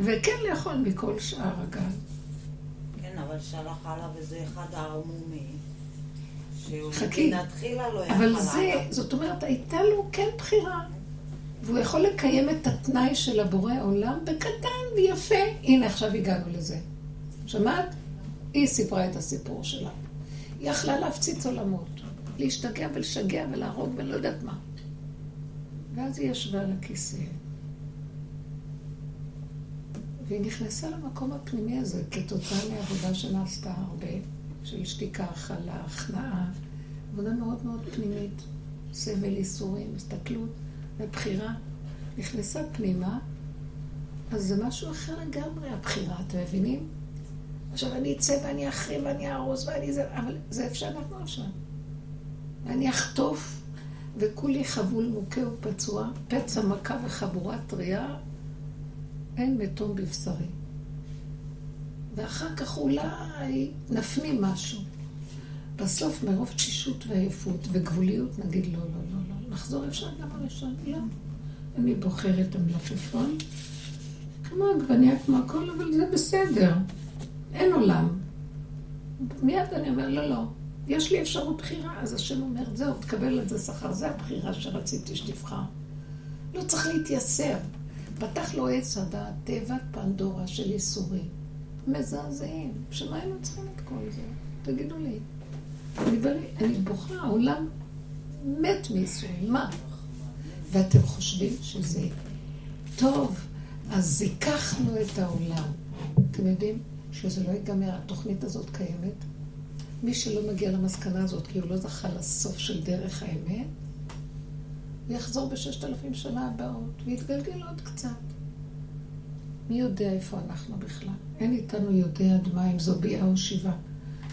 וכן לאכול מכל שאר הגל. כן, אבל שלח הלאה וזה אחד הערמומים. שהוא חכי. אבל זה. זאת אומרת, הייתה לו כן בחירה. והוא יכול לקיים את התנאי של הבורא עולם בקטן ויפה. הנה, עכשיו הגענו לזה. שמעת? היא סיפרה את הסיפור שלה. היא יכלה להפציץ עולמות, להשתגע ולשגע ולהרוג ולא יודעת מה. ואז היא ישבה על הכיסא. והיא נכנסה למקום הפנימי הזה כתוצאה מעבודה שנעשתה הרבה, של שתיקה, הכלה, הכנעה, עבודה מאוד מאוד פנימית, סבל, ייסורים, הסתכלות ובחירה. נכנסה פנימה, אז זה משהו אחר לגמרי, הבחירה, אתם מבינים? עכשיו אני אצא ואני אחרים ואני אהרוס ואני זה, אבל זה איפה שאנחנו עכשיו. ואני אחטוף, וכולי חבול מוכה ופצוע, פצע מכה וחבורה טריה, אין מתום בבשרי. ואחר כך אולי נפנים משהו. בסוף מרוב תשישות ועייפות וגבוליות נגיד לא, לא, לא, לא. נחזור ישר גם הראשון. לא. אני בוחרת המלפפון, כמו עגבניה, כמו הכל, אבל זה בסדר. אין עולם. מיד אני אומר, לא, לא. יש לי אפשרות בחירה, אז השם אומר, זהו, תקבל על זה שכר, זה הבחירה שרציתי שתבחר. לא צריך להתייסר. פתח לו עץ הדעת, תיבת פנדורה של ייסורים. מזעזעים. בשביל מה היינו צריכים את כל זה? תגידו לי. אני, בא לי- אני בוכה, העולם מת מייסורים. מה? ואתם חושבים שזה טוב, אז זיככנו את העולם. אתם יודעים שזה לא ייגמר, התוכנית הזאת קיימת. מי שלא מגיע למסקנה הזאת כי הוא לא זכה לסוף של דרך האמת, הוא יחזור בששת אלפים שנה הבאות ויתגלגל עוד קצת. מי יודע איפה אנחנו בכלל? אין איתנו יודע עד מה אם זו ביאה או שיבה.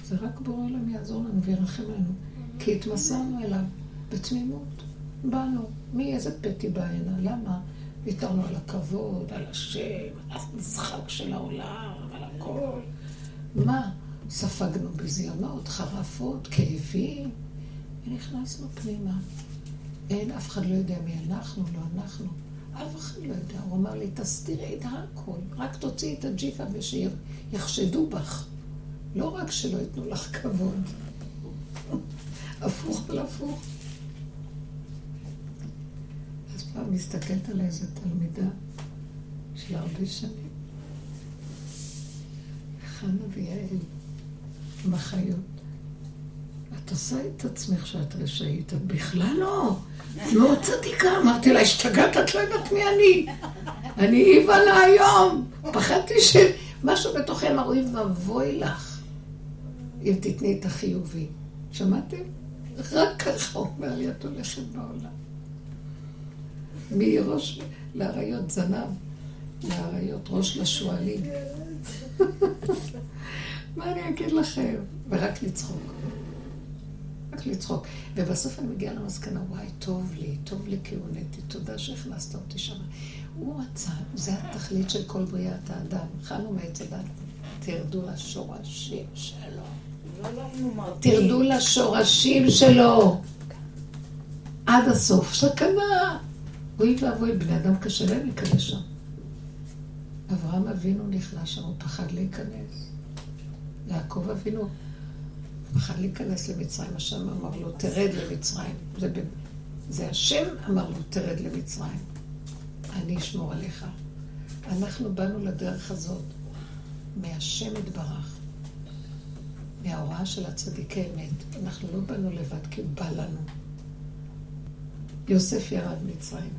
זה רק בורא עולם יעזור לנו וירחם לנו. כי התמסרנו אליו בתמימות. באנו. מי איזה פתי בא הנה? למה? ויתרנו על הכבוד, על השם, על המשחק של העולם, על הכל. מה? ספגנו ביזיונות, חרפות, כאבים, ונכנסנו פנימה. אין, אף אחד לא יודע מי אנחנו, לא אנחנו. אף אחד לא יודע. הוא אמר לי, תסתירי את הכל, רק תוציאי את הג'יפה ושיחשדו בך. לא רק שלא ייתנו לך כבוד. הפוך על הפוך. אז פעם מסתכלת על איזה תלמידה של הרבה שנים. חנה ויעל, מחיות. את עושה את עצמך שאת רשאית, את בכלל לא. מאוד צדיקה. אמרתי לה, השתגעת, את לא יודעת מי אני. אני איבה לה היום. פחדתי שמשהו בתוכי אמר, אוי ואבוי לך, אם תתני את החיובי. שמעתם? רק ככה אומר לי, את הולכת בעולם. מראש לאריות זנב, לאריות ראש לשועלים. מה אני אגיד לכם? ורק לצחוק. רק לצחוק. ובסוף אני מגיעה למסקנה, וואי, טוב לי, טוב לי כי הונאתי, תודה שהכנסת אותי שם. הוא רצה, זה התכלית של כל בריאת האדם. אכלנו מעץ הדת, תרדו לשורשים שלו. לא, לא. תרדו לשורשים שלו. עד הסוף. סכנה. אוי ואבוי, בני אדם קשה להם להיכנס שם. אברהם אבינו נכנס שם, הוא פחד להיכנס. יעקב אבינו פחד להיכנס למצרים, השם אמר לו, תרד למצרים. זה. זה השם אמר לו, תרד למצרים. אני אשמור עליך. אנחנו באנו לדרך הזאת מהשם יתברך, מההוראה של הצדיקי אמת. אנחנו לא באנו לבד כי בא לנו. יוסף ירד מצרים.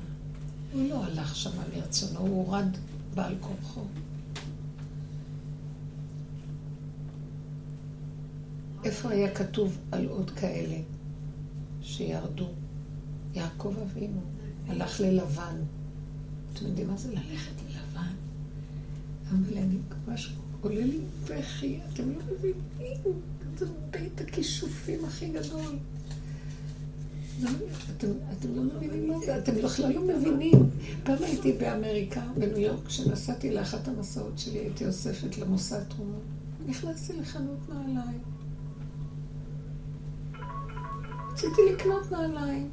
הוא לא הלך שם מרצונו, הוא הורד בעל כורחו. איפה היה כתוב על עוד כאלה שירדו? יעקב אבינו הלך ללבן. אתם יודעים מה זה ללכת ללבן? לבן. אבל אני ממש עולה לי בכי, אתם לא מבינים, זה בית הכישופים הכי גדול. לא, אתם, אתם לא מבינים מה זה, אתם בכלל לא מבינים. פעם הייתי באמריקה, בניו יורק, כשנסעתי לאחת המסעות שלי, הייתי אוספת למוסד תרומות. נכנסתי לחנות נעליים. רציתי לקנות נעליים.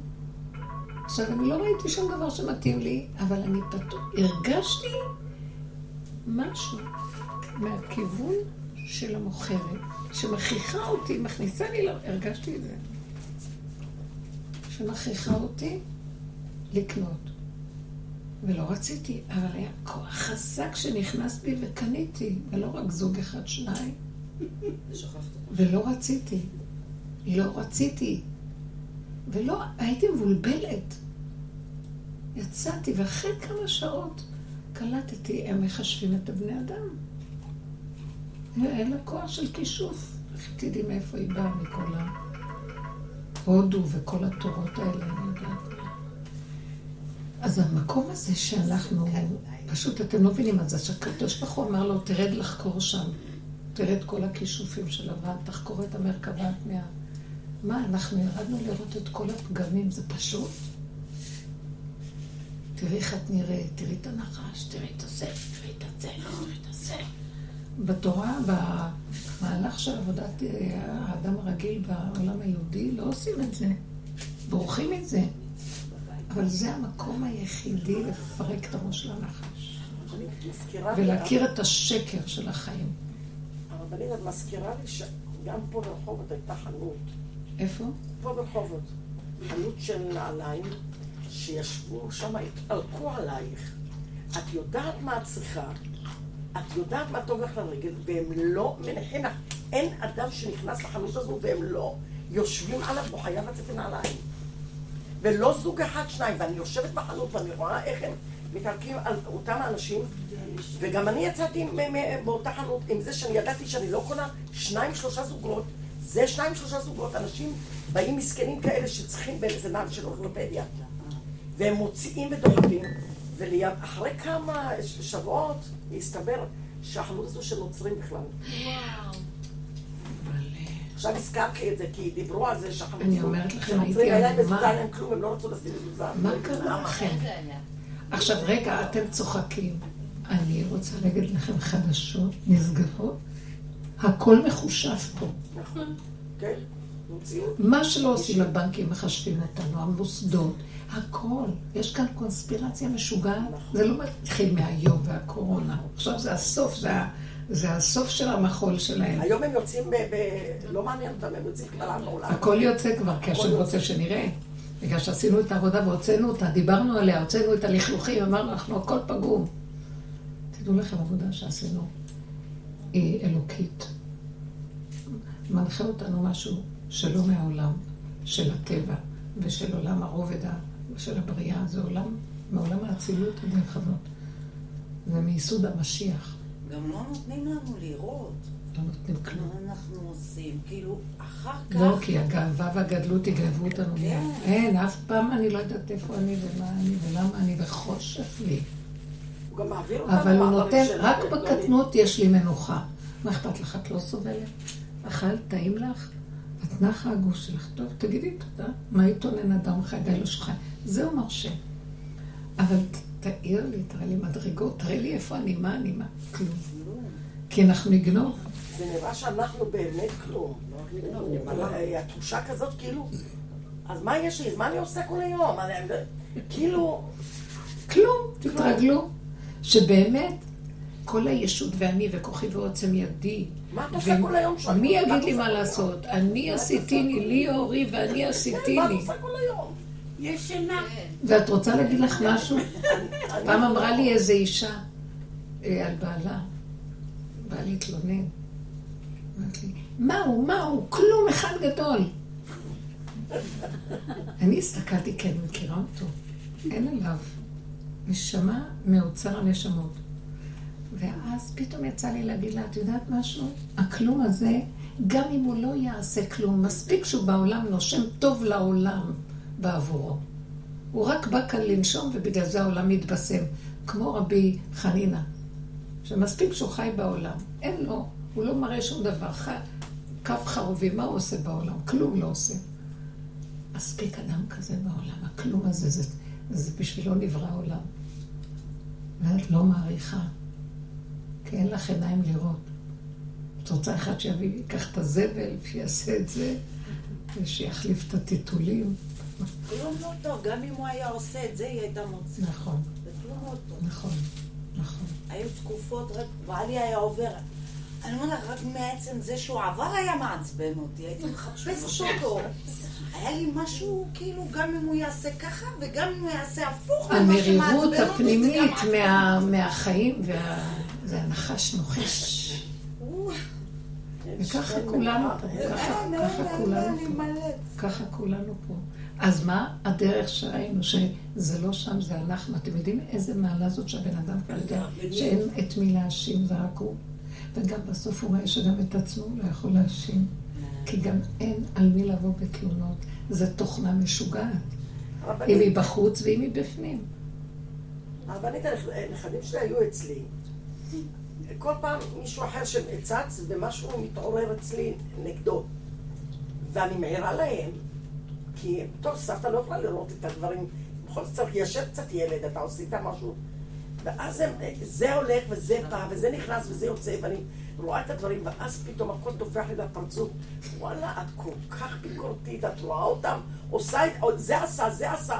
עכשיו, אני לא ראיתי שום דבר שמתאים לי, אבל אני פתאום הרגשתי משהו מהכיוון של המוכרת, שמכריחה אותי, מכניסה לי, הרגשתי את זה. שמכריחה אותי לקנות. ולא רציתי, אבל היה כוח חזק שנכנס בי וקניתי, ולא רק זוג אחד, שניים. ולא רציתי. לא רציתי. ולא, הייתי מבולבלת. יצאתי, ואחרי כמה שעות קלטתי, הם מחשבים את הבני אדם. אין לה כוח של כישוף. איך תדעי מאיפה היא באה מכל ההודו וכל התורות האלה, אני יודעת. אז המקום הזה שאנחנו, פשוט אתם לא מבינים את זה, שהקדוש ברוך הוא אמר לו, תרד לחקור שם. תרד כל הכישופים של לבן, תחקור את המרכבה התמיהה. מה, אנחנו ירדנו לראות את כל הפגמים, זה פשוט? תראי איך את נראית, תראי את הנחש, תראי את הזה, תראי את הזה, תראי את הזה. בתורה, במהלך של עבודת אה, האדם הרגיל בעולם היהודי, לא עושים את זה. בורחים את זה. אבל זה המקום היחידי לפרק את הראש של הנחש. ולהכיר את השקר של החיים. הרבנית, את מזכירה לי שגם פה ברחובות הייתה חנות. איפה? פה ברחובות. חנות של נעליים, שישבו שם, התעלקו עלייך. את יודעת מה את צריכה, את יודעת מה טוב לך לרגל, והם לא מניחים לך. אין אדם שנכנס לחנות הזו והם לא יושבים עליו, הוא חייב לצאת לנעליים. ולא זוג אחד, שניים. ואני יושבת בחנות ואני רואה איך הם מתעלקים על אותם האנשים, וגם אני יצאתי באותה חנות עם זה שאני ידעתי שאני לא קונה שניים, שלושה זוגות. זה שניים, שלושה זוגות, אנשים באים מסכנים כאלה שצריכים באיזה נעל של אורתופדיה. והם מוציאים ודוחפים, ואחרי כמה שבועות הסתבר שהחנות הזו של נוצרים בכלל. וואו. עכשיו הזכרתי את זה, כי דיברו על זה שהחנות אני הזו, אומרת לכם, שנוצרים הייתי היה להם מזוזה. אין להם כלום, הם לא רצו לשים מזוזה. מה קרה. לכם? עכשיו, רגע, אתם צוחקים. אני רוצה להגיד לכם חדשות נסגרות. הכל מחושף פה. נכון, כן. מה שלא עושים הבנקים מחשבים אותנו, המוסדות, הכל. יש כאן קונספירציה משוגעת. זה לא מתחיל מהיום והקורונה. עכשיו זה הסוף, זה, ה- זה הסוף של המחול שלהם. היום הם יוצאים ב... ב- לא מעניין אותם, הם יוצאים כלל בעולם. הכל יוצא כבר, כי השם רוצה שנראה. בגלל שעשינו את העבודה והוצאנו אותה, דיברנו עליה, הוצאנו את הלכלוכים, אמרנו, אנחנו הכל פגום. תדעו לכם, עבודה שעשינו היא אלוקית. מנחה אותנו משהו שלא מהעולם, של הטבע ושל עולם הרובד ושל הבריאה, זה עולם, מעולם האצילות הדרך הזאת. זה מייסוד המשיח. גם לא נותנים לנו לראות לא נותנים כלום. מה אנחנו עושים. כאילו, אחר כך... לא, כי הגאווה והגדלות יגנבו אותנו. כן. אין, אף פעם אני לא יודעת איפה אני ומה אני ולמה אני וחושך לי. הוא גם מעביר אותנו אבל הוא נותן, רק בקטנות יש לי מנוחה. מה אכפת לך? את לא סובלת? אכלת, טעים לך? את נחה הגוף שלך. טוב, תגידי תודה. מה יתונן אדם חי די לא שחי? זה הוא מרשה. אבל תאיר לי, תראה לי מדרגות, תראה לי איפה אני, מה אני, מה. כלום. כי אנחנו נגנוב. זה נראה שאנחנו באמת כלום. התחושה כזאת כאילו, אז מה יש לי? אז מה אני עושה כל היום? כאילו, כלום, תתרגלו. שבאמת, כל הישות ואני וכוחי ועוצם ידי. מה את עושה כל היום שם? מי מה יגיד לי מה לעשות? אני מה עשיתיני, עושה כל לי אורי ואני כן, מה עשיתיני. את עושה כל היום? ישנה. ואת רוצה להגיד לך משהו? פעם אמרה לי איזו אישה אה, על בעלה, בעלי התלונן. אמרת לי, מה הוא, מה הוא, כלום אחד גדול. אני הסתכלתי, כן, מכירה אותו. אין עליו. נשמה מאוצר הנשמות. ואז פתאום יצא לי להגיד לה, את יודעת משהו? הכלום הזה, גם אם הוא לא יעשה כלום, מספיק שהוא בעולם נושם טוב לעולם בעבורו. הוא רק בא כאן לנשום ובגלל זה העולם מתבשם. כמו רבי חנינה, שמספיק שהוא חי בעולם. אין לו, הוא לא מראה שום דבר. ח... קו חרובי, מה הוא עושה בעולם? כלום לא עושה. מספיק אדם כזה בעולם. הכלום הזה, זה, זה בשבילו נברא העולם. ואת לא מעריכה, כי אין לך עיניים לראות. את רוצה אחד שיביא, ייקח את הזבל, שיעשה את זה, ושיחליף את הטיטולים. כלום לא טוב, גם אם הוא היה עושה את זה, היא הייתה מוצאת. נכון, זה כלום לא טוב. נכון, נכון. היו תקופות, רק בעלי היה עובר. אני אומר לך, רק מעצם זה שהוא עבר היה מעצבן אותי, הייתי מחפשת אותו. היה לי משהו, כאילו, גם אם הוא יעשה ככה, וגם אם הוא יעשה הפוך, המרירות הפנימית. מה- מהחיים, וה- זה הנחש נוחש. וככה כולנו פה, ככה אה, ככה מאוד כולנו לי פה. ככה כולנו פה. אז מה הדרך שראינו, שזה לא שם, זה אנחנו. אתם יודעים איזה מעלה זאת שהבן אדם כבר יודע שאין את מי להאשים, זה רק הוא. וגם בסוף הוא רואה שגם את עצמו לא יכול להאשים. כי גם אין על מי לבוא בתלונות. זו תוכנה משוגעת. אם הרבנית, היא בחוץ ואם היא בפנים. הרבנית, הנכדים שלי היו אצלי. כל פעם מישהו אחר שצץ ומשהו מתעורר אצלי נגדו. ואני מעירה להם, כי טוב, סבתא לא יכולה לראות את הדברים. בכל זאת צריך ליישב קצת ילד, אתה עושה איתה משהו. ואז הם, זה הולך וזה בא, וזה נכנס וזה יוצא, ואני רואה את הדברים, ואז פתאום הכל טופח לי לפרצוף. וואלה, את כל כך ביקורתית, את רואה אותם, עושה את, זה עשה, זה עשה.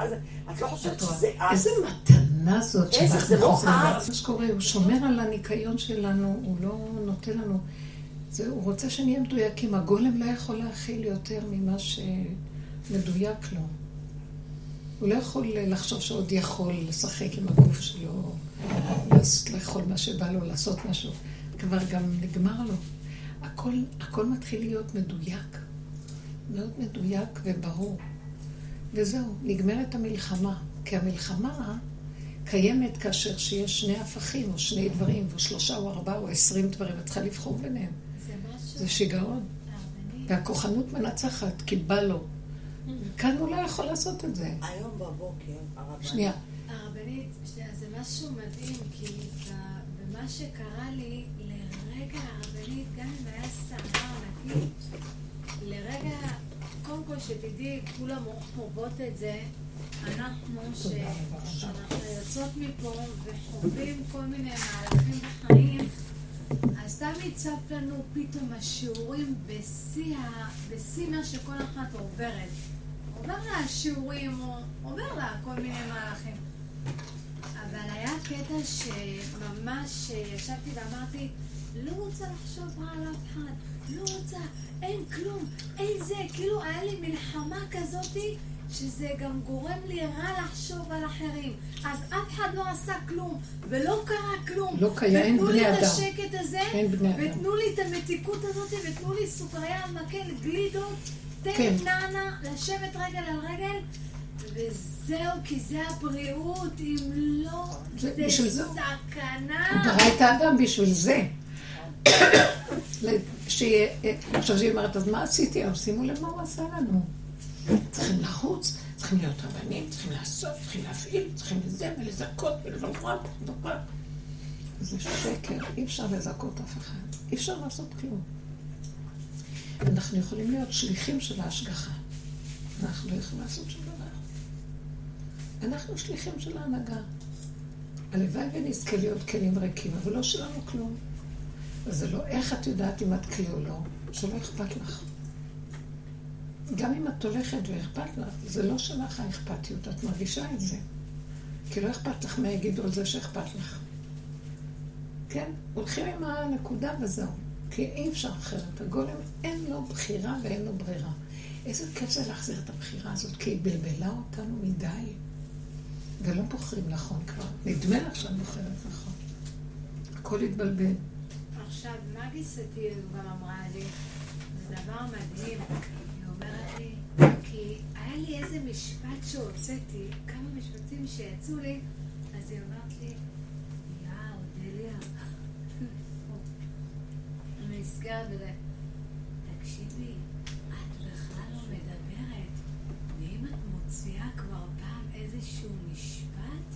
את לא חושבת? שזה את. איזה מתנה זאת איזה, זה לא. את. מה שקורה, הוא שומר על הניקיון שלנו, הוא לא נותן לנו... זה, הוא רוצה שנהיה מדויקים. הגולם לא יכול להכיל יותר ממה שמדויק לו. הוא לא יכול לחשוב שעוד יכול לשחק עם הגוף שלו, לאכול מה שבא לו, לעשות משהו. כבר גם נגמר לו. הכל, הכל מתחיל להיות מדויק. מאוד מדויק וברור. וזהו, נגמרת המלחמה. כי המלחמה קיימת כאשר שיש שני הפכים, או שני דברים, או שלושה או ארבעה או עשרים דברים, את צריכה לבחור ביניהם. זה משהו... זה שיגעון. והכוחנות מנצחת, כי בא לו. כאן הוא לא יכול לעשות את זה. היום בבוקר, הרבנית. שנייה. הרבנית, שנייה, זה משהו מדהים, כי במה שקרה לי, לרגע הרבנית, גם אם היה סערה ענקית, לרגע, קודם כל שתדעי, כולם חוות את זה, אנחנו, שאנחנו יוצאות מפה וחווים כל מיני מהלכים בחיים, אז תמיד צף לנו פתאום השיעורים בשיא בשיא מה שכל אחת עוברת. עובר לה השיעורים, או עובר לה כל מיני מהלכים. אבל היה קטע שממש ישבתי ואמרתי, לא רוצה לחשוב רע על אף אחד, לא רוצה, אין כלום, אין זה, כאילו היה לי מלחמה כזאתי שזה גם גורם לי רע לחשוב על אחרים. אז אף אחד לא עשה כלום, ולא קרה כלום. לא קיים, אין ותנו בני לי את אדם. השקט הזה, אדם. ותנו לי את המתיקות הזאת, ותנו לי סוכריה על מקל, גלידות, תן כן. נענה, לשבת רגל על רגל, וזהו, כי זה הבריאות, אם לא, זה- זה סכנה. הוא ברא את האדם בשביל זה. עכשיו שהיא אומרת, אז מה עשיתי היום? שימו לב מה הוא עשה לנו. צריכים לרוץ, צריכים להיות רבנים, צריכים לעשות, צריכים להפעיל, צריכים לזה ולזכות ולבלבל. זה שקר, אי אפשר לזכות אף אחד. אי אפשר לעשות כלום. אנחנו יכולים להיות שליחים של ההשגחה. אנחנו לא יכולים לעשות שום דבר. אנחנו שליחים של ההנהגה. הלוואי ונזכה להיות כלים ריקים, אבל לא שלנו כלום. וזה לא איך את יודעת אם את כלי או לא, שלא אכפת לך. גם אם את הולכת ואכפת לך, זה לא שלך האכפתיות, את מרגישה את זה. כי לא אכפת לך מה יגידו על זה שאכפת לך. כן? הולכים עם הנקודה וזהו. כי אי אפשר אחרת. הגולם אין לו בחירה ואין לו ברירה. איזה כיף זה להחזיר את הבחירה הזאת, כי היא בלבלה אותנו מדי. ולא בוחרים נכון כבר. נדמה לך שאת בוחרת נכון. הכל התבלבל. עכשיו, מה גיסתי גם אמרה לי? זה דבר מדהים. היא אומרת לי, כי היה לי איזה משפט שהוצאתי, כמה משפטים שיצאו לי, אז היא אומרת לי, יא, אודליה, אני נזכרת בזה. תקשיבי, את בכלל לא מדברת, ואם את מוציאה כבר פעם איזשהו משפט,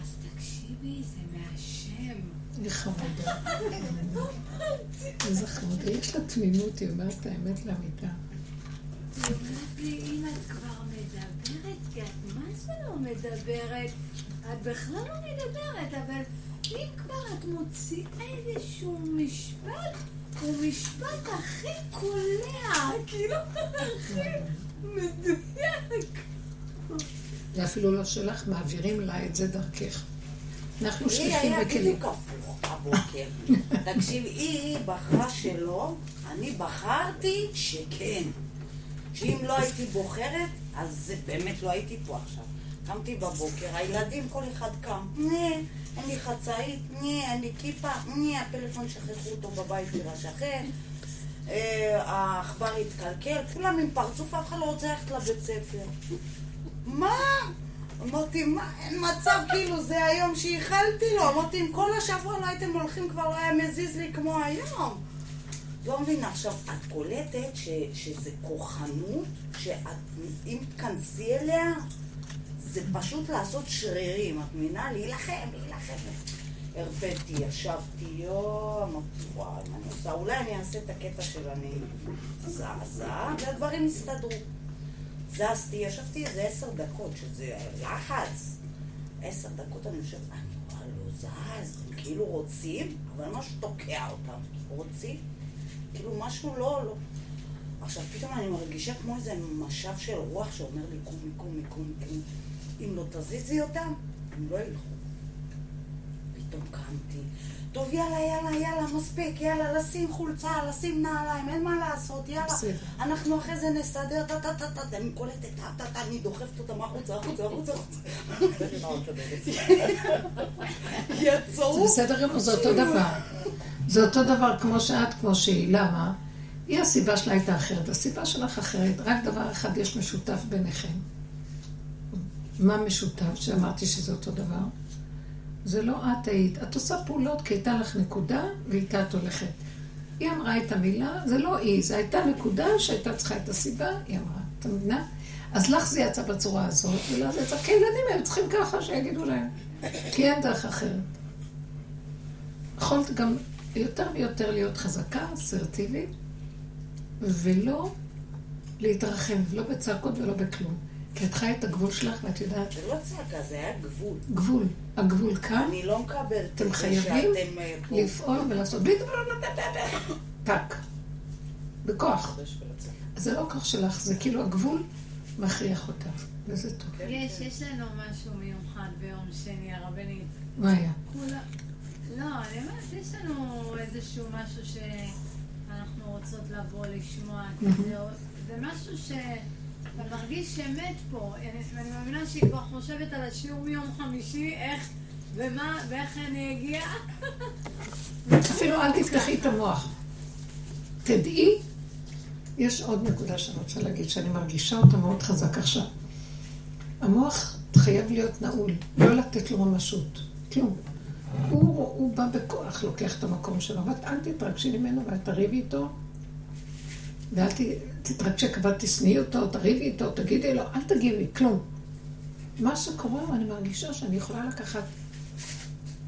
אז תקשיבי. זה. היא חמודה. איזה חמודה. יש לה תמימות, היא אומרת את האמת לאמיתה. אם את כבר מדברת, כי את מה זה לא מדברת? את בכלל לא מדברת, אבל אם כבר את מוציאה איזשהו משפט, הוא משפט הכי קולע, כאילו, הכי מדויק. זה אפילו לא שלך, מעבירים לה את זה דרכך. אנחנו לי שליחים היה וכלים. בדיוק הפוך הבוקר. תקשיב, היא בחרה שלא, אני בחרתי שכן. שאם לא הייתי בוחרת, אז זה באמת לא הייתי פה עכשיו. קמתי בבוקר, הילדים, כל אחד קם, נה, אין לי חצאית, נה, אין לי כיפה, נה, הפלאפון שכחו אותו בבית של השכן, אה, העכבר התקלקל, כולם עם פרצוף, אף אחד לא רוצה ללכת לבית ספר. מה? אמרתי, מה, אין מצב, כאילו, זה היום שאיחלתי לו. אמרתי, אם כל השבוע לא הייתם הולכים, כבר לא היה מזיז לי כמו היום. לא מבינה. עכשיו, את קולטת ש, שזה כוחנות, שאם תכנסי אליה, זה פשוט לעשות שרירים. את מבינה? להילחם, להילחם. הרפאתי, ישבתי, יואו, אמרתי, וואי, מה אני עושה? אולי אני אעשה את הקטע של אני זזה, והדברים יסתדרו. זזתי, ישבתי איזה עשר דקות, שזה לחץ. עשר דקות אני חושבת, אני רואה לא זז, הם כאילו רוצים, אבל משהו תוקע אותם. רוצים? כאילו משהו לא, לא. עכשיו פתאום אני מרגישה כמו איזה משב של רוח שאומר לי קומי, קומי, קומי, קומי. אם לא תזיזי אותם, הם לא ילכו. פתאום קמתי. טוב, יאללה, יאללה, יאללה, מספיק, יאללה, לשים חולצה, לשים נעליים, אין מה לעשות, יאללה. אנחנו אחרי זה נסדר, טה טה טה טה, טה, אני קולטת, טה טה טה, אני דוחפת אותם החוצה, החוצה, החוצה, החוצה. זה יצאו. בסדר גמור, זה אותו דבר. זה אותו דבר כמו שאת, כמו שהיא. למה? היא הסיבה שלה הייתה אחרת. הסיבה שלך אחרת, רק דבר אחד יש משותף ביניכם. מה משותף? שאמרתי שזה אותו דבר. זה לא את היית. את עושה פעולות כי הייתה לך נקודה ואיתה את הולכת. היא אמרה את המילה, זה לא היא, זו הייתה נקודה שהייתה צריכה את הסיבה, היא אמרה. אתה מבינה? אז לך זה יצא בצורה הזאת, ולא זה יצא, כי ילדים הם צריכים ככה שיגידו להם. כי אין דרך אחרת. יכולת גם יותר ויותר להיות חזקה, אסרטיבית, ולא להתרחב, לא בצעקות ולא בכלום. כי את חיה את הגבול שלך ואת יודעת, זה לא צעקה, זה היה גבול. גבול. הגבול כאן, אני לא מקבלת אתם את זה חייבים שאתם אה, פה. לפעול ולעשות בלי טק. בכוח. אז זה לא כוח שלך, זה כאילו הגבול מכריח אותה, וזה טוב. יש, יש לנו משהו מיוחד ביום שני, הרבנית. מה היה? כולה... לא, אני אומרת, יש לנו איזשהו משהו שאנחנו רוצות לבוא לשמוע זה משהו שאתה מרגיש אמת פה. אני מאמינה שהיא כבר חושבת על השיעור מיום חמישי, איך ומה, ואיך אני אגיע. אפילו אל תפתחי את המוח. תדעי, יש עוד נקודה שאני רוצה להגיד, שאני מרגישה אותה מאוד חזק עכשיו. המוח חייב להיות נעול, לא לתת לו ממשות, כלום. הוא, הוא בא בכוח, לוקח את המקום שלו, אבל אל תתרגשי ממנו ואל תריבי איתו. ואל ת- תתרגשי, כבר תשנאי אותו, תריבי איתו, תגידי לו, אל תגיבי, כלום. מה שקורה, אני מרגישה שאני יכולה לקחת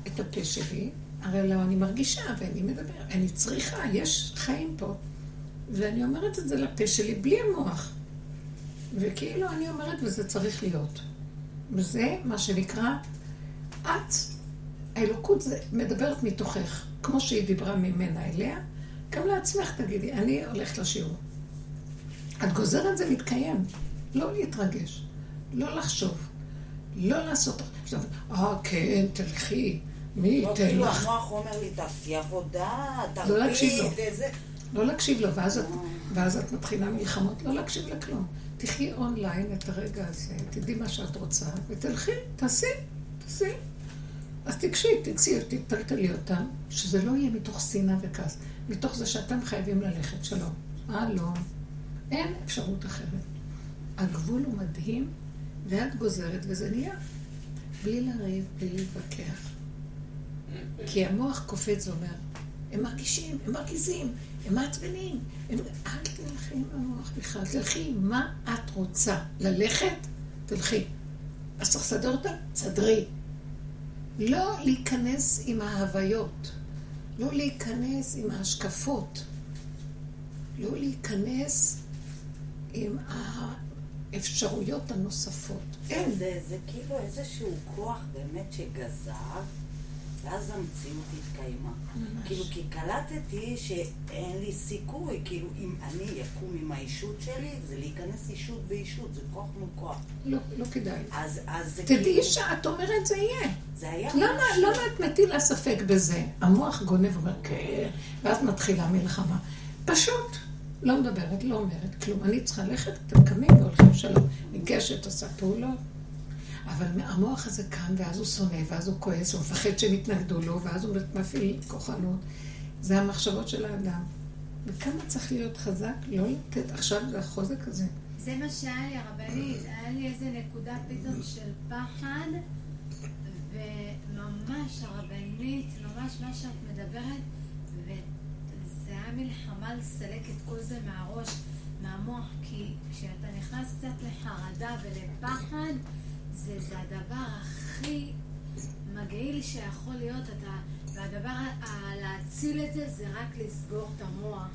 את הפה שלי, הרי לא, אני מרגישה ואני מדברת, אני צריכה, יש חיים פה. ואני אומרת את זה לפה שלי בלי המוח. וכאילו אני אומרת, וזה צריך להיות. וזה מה שנקרא, את, האלוקות זה מדברת מתוכך, כמו שהיא דיברה ממנה אליה, גם לעצמך תגידי, אני הולכת לשיעור. את גוזרת זה מתקיים, לא להתרגש, לא לחשוב, לא לעשות... עכשיו, אה, כן, תלכי, מי לא, ייתן כאילו לך? המוח אומר לי, תעשי עבודה, לא. תרפי, איזה... לא להקשיב לו, ואז את, ואז את מתחילה מלחמות, לא להקשיב לכלום. תחי אונליין את הרגע הזה, תדעי מה שאת רוצה, ותלכי, תעשי, תעשי. אז תגשי, תגשי, תטלטלי אותם, שזה לא יהיה מתוך שנאה וכעס, מתוך זה שאתם חייבים ללכת, שלום. הלו, אין אפשרות אחרת. הגבול הוא מדהים, ואת גוזרת, וזה נהיה. בלי לריב, בלי להתווכח. כי המוח קופץ ואומר, הם מרגישים, הם מרגיזים, הם מעצבנים. הם... אל תלכי עם המוח בכלל, תלכי, מה את רוצה? ללכת? תלכי. אז צריך לסדר אותה? תסדרי. לא להיכנס עם ההוויות, לא להיכנס עם ההשקפות, לא להיכנס עם האפשרויות הנוספות. אין. זה, זה כאילו איזשהו כוח באמת שגזר, ואז המציאות התקיימה. ממש. כאילו, כי קלטתי שאין לי סיכוי, כאילו, אם אני אקום עם האישות שלי, זה להיכנס אישות באישות, זה כוח מול כוח. לא, לא כדאי. אז, אז זה תדעי כאילו... שאת אומרת זה יהיה. זה היה למה, ממש- למה את מטילה ספק בזה? המוח גונב ואומר, כן, ואז מתחילה מלחמה. פשוט, לא מדברת, לא אומרת כלום. אני צריכה ללכת, אתם קמים והולכים שלום. ניגשת, עושה פעולות. אבל המוח הזה קם, ואז הוא שונא, ואז הוא כועס, הוא מפחד שהם יתנגדו לו, ואז הוא מפעיל כוחנות. זה המחשבות של האדם. וכמה צריך להיות חזק, לא לתת, עכשיו זה החוזק הזה. זה מה שהיה לי, הרבנית. היה לי איזה נקודה פתאום של פחד, וממש הרבנית, ממש מה שאת מדברת, היה מלחמה לסלק את כל זה מהראש, מהמוח, כי כשאתה נכנס קצת לחרדה ולפחד, זה, זה הדבר הכי מגעיל שיכול להיות, אתה, והדבר להציל את זה, זה רק לסגור את המוח.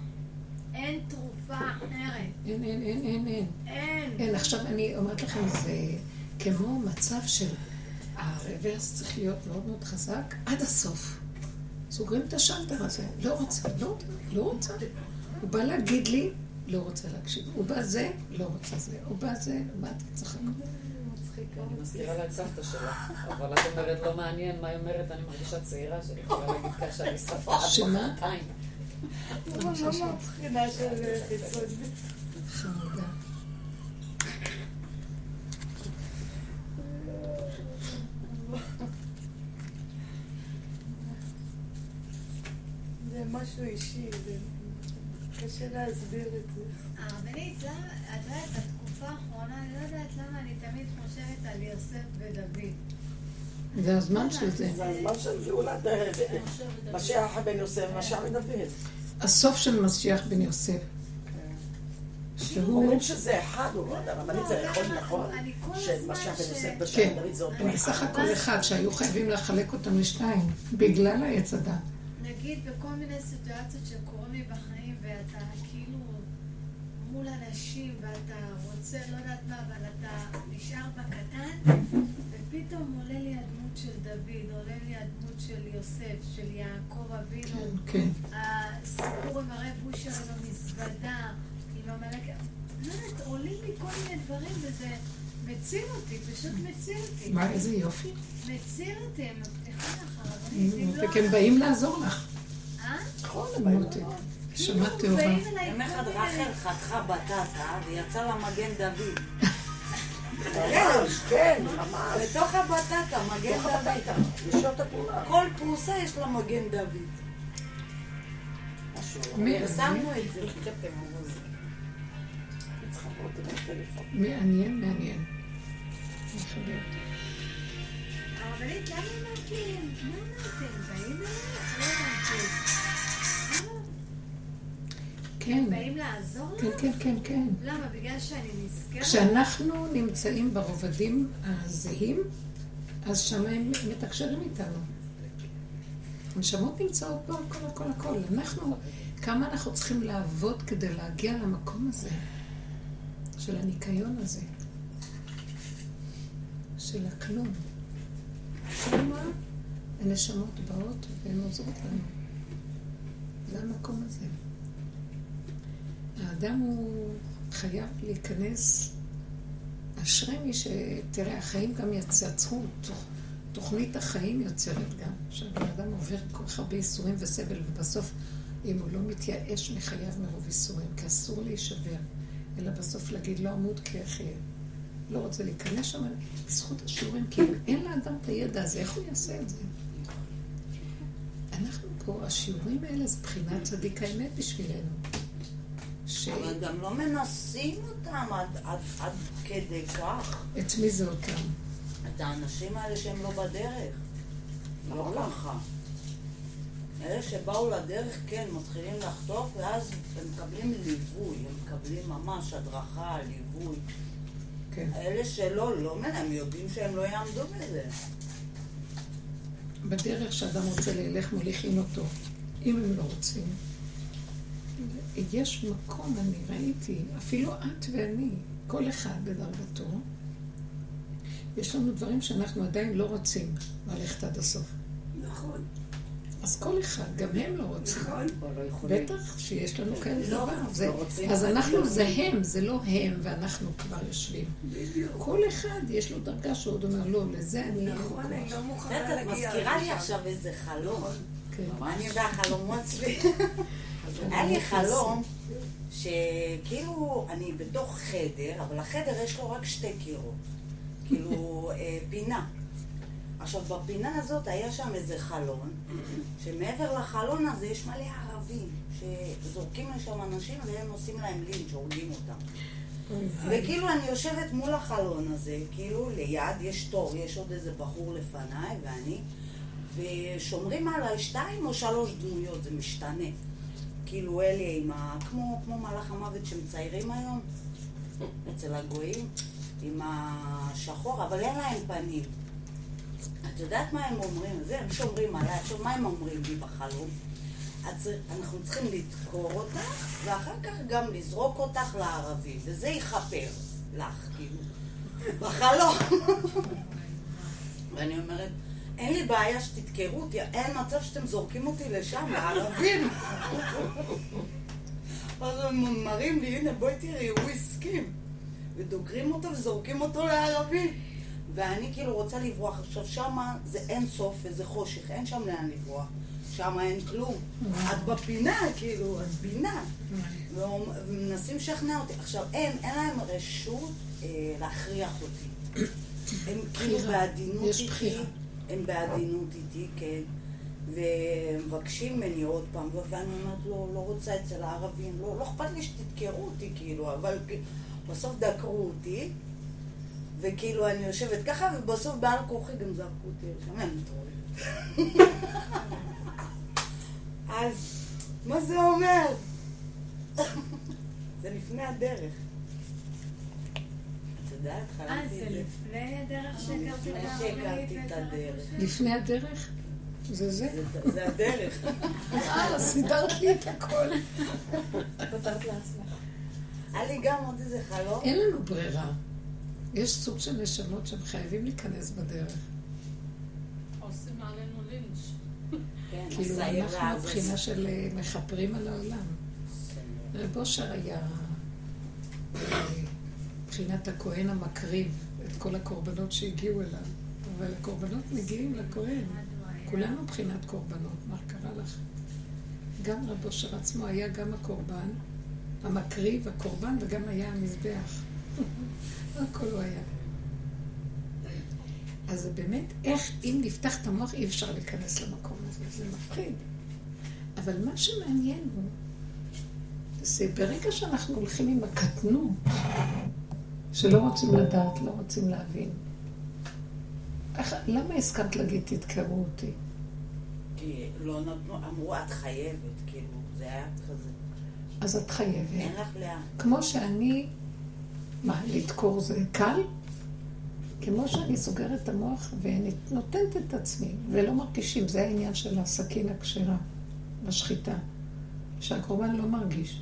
אין תרופה אחרת. אין, אין, אין, אין, אין. אין. כן, עכשיו אני אומרת לכם, זה כמו מצב של הרוורס צריך להיות מאוד מאוד חזק עד הסוף. סוגרים את השלטר הזה. לא רוצה, לא, לא רוצה. הוא בא להגיד לי, לא רוצה להקשיב. הוא בא זה, לא רוצה זה. הוא בא זה, מה אתה צריך לקום? אני מזכירה לה את סבתא שלה, אבל את אומרת לא מעניין מה היא אומרת, אני מרגישה צעירה שאני יכולה להגיד ככה שאני סבתא עד שמה? מחרתיים. מבחינה של חיצוני. משהו אישי, זה קשה להסביר את זה. הרבנית, למה, את יודעת, בתקופה האחרונה, אני לא יודעת למה אני תמיד חושבת על יוסף ודוד. זה הזמן של זה. זה הזמן של גאולת אה, משיח בן יוסף, משיח בן דוד. הסוף של משיח בן יוסף. שהוא... אומרים שזה אחד, הוא לא יודע, רבנית זה יכול? נכון, שמשיח בן יוסף בשם כן, דוד זה אותו הם בסך אחד. הכל אחד שהיו חייבים לחלק אותם לשניים, בגלל העץ הדת. נגיד בכל מיני סיטואציות שקורים לי בחיים, ואתה כאילו מול אנשים, ואתה רוצה, לא יודעת מה, אבל אתה נשאר בקטן, ופתאום עולה לי הדמות של דוד, עולה לי הדמות של יוסף, של יעקב אבינו. כן. הסיפור עם הרב בושר עם המזוודה, עם המלאק... לא יודעת, עולים לי כל מיני דברים, וזה מציל אותי, פשוט מציל אותי. מה, איזה יופי. מציל אותי, הם מבטיחים לך, רבנית. אם לא... וכן באים לעזור לך. אה? נכון, הם באים מותק. כאילו, טהורה. יום אחד רחל חתכה בטטה ויצא לה מגן דוד. ממש, כן, ממש. בתוך הבטטה, מגן דוד. כל פרוסה יש לה מגן דוד. מי- פרסמנו את זה. מעניין, מעניין. כן? כן, כן, כן. למה? בגלל שאני נזכרת? כשאנחנו נמצאים ברובדים הזהים, אז שם הם מתקשרים איתנו. הנשמות נמצאות פה, הכל, הכל, הכל. אנחנו, כמה אנחנו צריכים לעבוד כדי להגיע למקום הזה, של הניקיון הזה, של הכלום. שמה הנשמות באות והן עוזרות לנו. זה המקום הזה. האדם הוא חייב להיכנס, אשרי מי ש... תראה, החיים גם יצרו, תוכנית החיים יוצרת גם. עכשיו, האדם עובר כל כך הרבה ייסורים וסבל, ובסוף, אם הוא לא מתייאש מחייו מרוב ייסורים, כי אסור להישבר, אלא בסוף להגיד לא אמות כי אחיה. לא רוצה להיכנס שם, בזכות השיעורים, כי אם אין לאדם את הידע הזה, איך הוא יעשה את זה? אנחנו פה, השיעורים האלה זה בחינת צדיק האמת בשבילנו. ש... אבל גם לא מנסים אותם עד, עד, עד כדי כך. את מי זה אותם? את האנשים האלה שהם לא בדרך. לא ככה. אלה שבאו לדרך, כן, מתחילים לחטוף, ואז הם מקבלים ליווי, הם מקבלים ממש הדרכה, ליווי. כן. אלה שלא, לא, הם יודעים שהם לא יעמדו בזה. בדרך שאדם רוצה ללך מוליכים אותו, אם הם לא רוצים. יש מקום, אני ראיתי, אפילו את ואני, כל אחד בדרגתו, יש לנו דברים שאנחנו עדיין לא רוצים ללכת עד הסוף. נכון, אז כל אחד, גם הם לא רוצים. נכון. לא. בטח שיש לנו כאלה לא, דבר. זה- לא. אז אנחנו זה הם, זה לא הם, ואנחנו כבר יושבים. כל אחד יש לו דרגה שעוד אומר, לא, לזה אני... נכון, אני כוח." לא מוכנה להגיע מזכירה לי. עכשיו איזה חלום. כן. אני יודעת, החלומות שלי. היה לי חלום שכאילו אני בתוך חדר, אבל החדר יש לו רק שתי קירות. כאילו אה, פינה. עכשיו, בפינה הזאת היה שם איזה חלון, שמעבר לחלון הזה יש מלא ערבים, שזורקים לשם אנשים והם עושים להם לינץ', הורגים אותם. וכאילו אני יושבת מול החלון הזה, כאילו ליד יש תור, יש עוד איזה בחור לפניי ואני, ושומרים עליי שתיים או שלוש דמויות, זה משתנה. כאילו אלה עם ה... כמו, כמו מלאך המוות שמציירים היום, אצל הגויים, עם השחור, אבל אין להם פנים. את יודעת מה הם אומרים? זה, הם שומרים עליי. עכשיו, מה הם אומרים לי בחלום? אנחנו צריכים לדקור אותך, ואחר כך גם לזרוק אותך לערבים, וזה יכפר לך, כאילו, בחלום. ואני אומרת, אין לי בעיה שתדקרו אותי, אין מצב שאתם זורקים אותי לשם, לערבים. אז הם מראים לי, הנה בואי תראי, הוא הסכים. ודוקרים אותו וזורקים אותו לערבים. ואני כאילו רוצה לברוח. עכשיו שמה זה אין סוף וזה חושך, אין שם לאן לברוח. שם אין כלום. את בפינה, כאילו, את פינה. ואומ- ומנסים לשכנע אותי. עכשיו, הם, אין להם רשות אה, להכריח אותי. הם כאילו. בעדינות יש איתי. הם בעדינות איתי, כן. ומבקשים ממני עוד פעם, ואני אומרת, לא, לא רוצה אצל הערבים, לא, לא אכפת לי שתדקרו אותי, כאילו, אבל בסוף דקרו אותי, וכאילו אני יושבת ככה, ובסוף בעל כורחי גם זרקו אותי לשם, אני מתעוררת. אז, מה זה אומר? זה לפני הדרך. יודעת, אה, זה. לפני הדרך שהכרתי את לפני הערבית שהכרתי את הדרך. לפני הדרך? זה זה? זה- זה הדרך. אה, סידרת לי את הכל. פתרת לעצמך. היה לי גם עוד איזה חלום. אין לנו ברירה. יש סוג של נשמות שהם חייבים להיכנס בדרך. עושים עלינו לינץ'. כן, כאילו, אנחנו. מבחינה של אה, מכפרים על העולם. רב אושר היה אה, מבחינת הכהן המקריב את כל הקורבנות שהגיעו אליו. אבל הקורבנות מגיעים לכהן. כולנו מבחינת קורבנות, מה קרה לך? גם רב אושר עצמו היה גם הקורבן, המקריב, הקורבן, וגם היה המזבח. הכל הוא היה. אז זה באמת, איך אם נפתח את המוח אי אפשר להיכנס למקום הזה, זה מפחיד. אבל מה שמעניין הוא, זה ברגע שאנחנו הולכים עם הקטנות, שלא רוצים לדעת, לא רוצים להבין. איך, למה הסכמת להגיד תדקרו אותי? כי לא נתנו, אמרו, את חייבת, כאילו, זה היה כזה. אז את חייבת. אין לך לאן. כמו שאני, מה, לדקור זה קל? כמו שאני סוגרת את המוח ונותנת את עצמי, ולא מרגישים, זה העניין של הסכין הכשרה בשחיטה, שהקורבן לא מרגיש.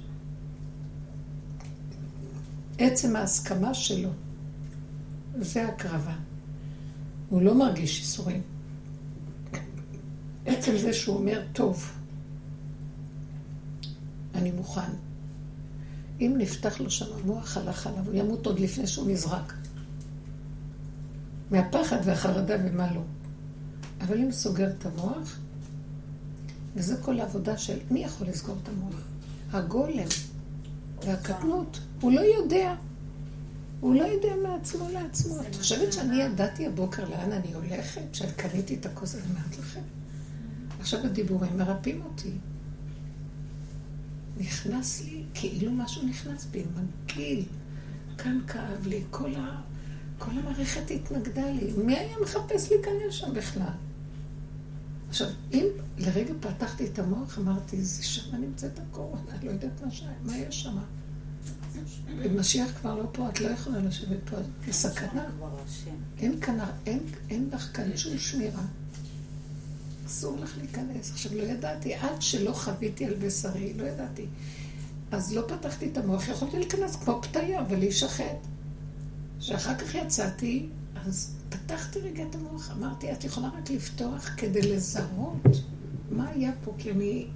עצם ההסכמה שלו, זה הקרבה. הוא לא מרגיש ייסורים. עצם זה שהוא אומר, טוב, אני מוכן. אם נפתח לו שם המוח, הלך עליו, הוא ימות עוד לפני שהוא נזרק. מהפחד והחרדה ומה לא. אבל אם סוגר את המוח, וזה כל העבודה של מי יכול לסגור את המוח? הגולם והקטנות. הוא לא יודע. הוא לא יודע מעצמו לעצמו. את חושבת שאני ידעתי הבוקר לאן אני הולכת? שקניתי את הכוס, אני אומרת לכם. עכשיו הדיבורים מרפאים אותי. נכנס לי, כאילו משהו נכנס בי, מגעיל. כאן כאב לי, כל, ה... כל המערכת התנגדה לי. מי היה מחפש להיכנס שם בכלל? עכשיו, אם לרגע פתחתי את המוח, אמרתי, זה שם נמצאת הקורונה, אני לא יודעת מה, ש... מה יש שם. ומשיח כבר לא פה, את לא יכולה לשבת פה, כסכנה. כבר השם. אין כאן, אין, אין לך כאן שום שמירה. אסור לך להיכנס. עכשיו, לא ידעתי, עד שלא חוויתי על בשרי, לא ידעתי. אז לא פתחתי את המוח, יכולתי להיכנס כמו פתיה ולהישחט. כשאחר כך יצאתי, אז פתחתי רגע את המוח, אמרתי, את יכולה רק לפתוח כדי לזהות מה היה פה, כי אני,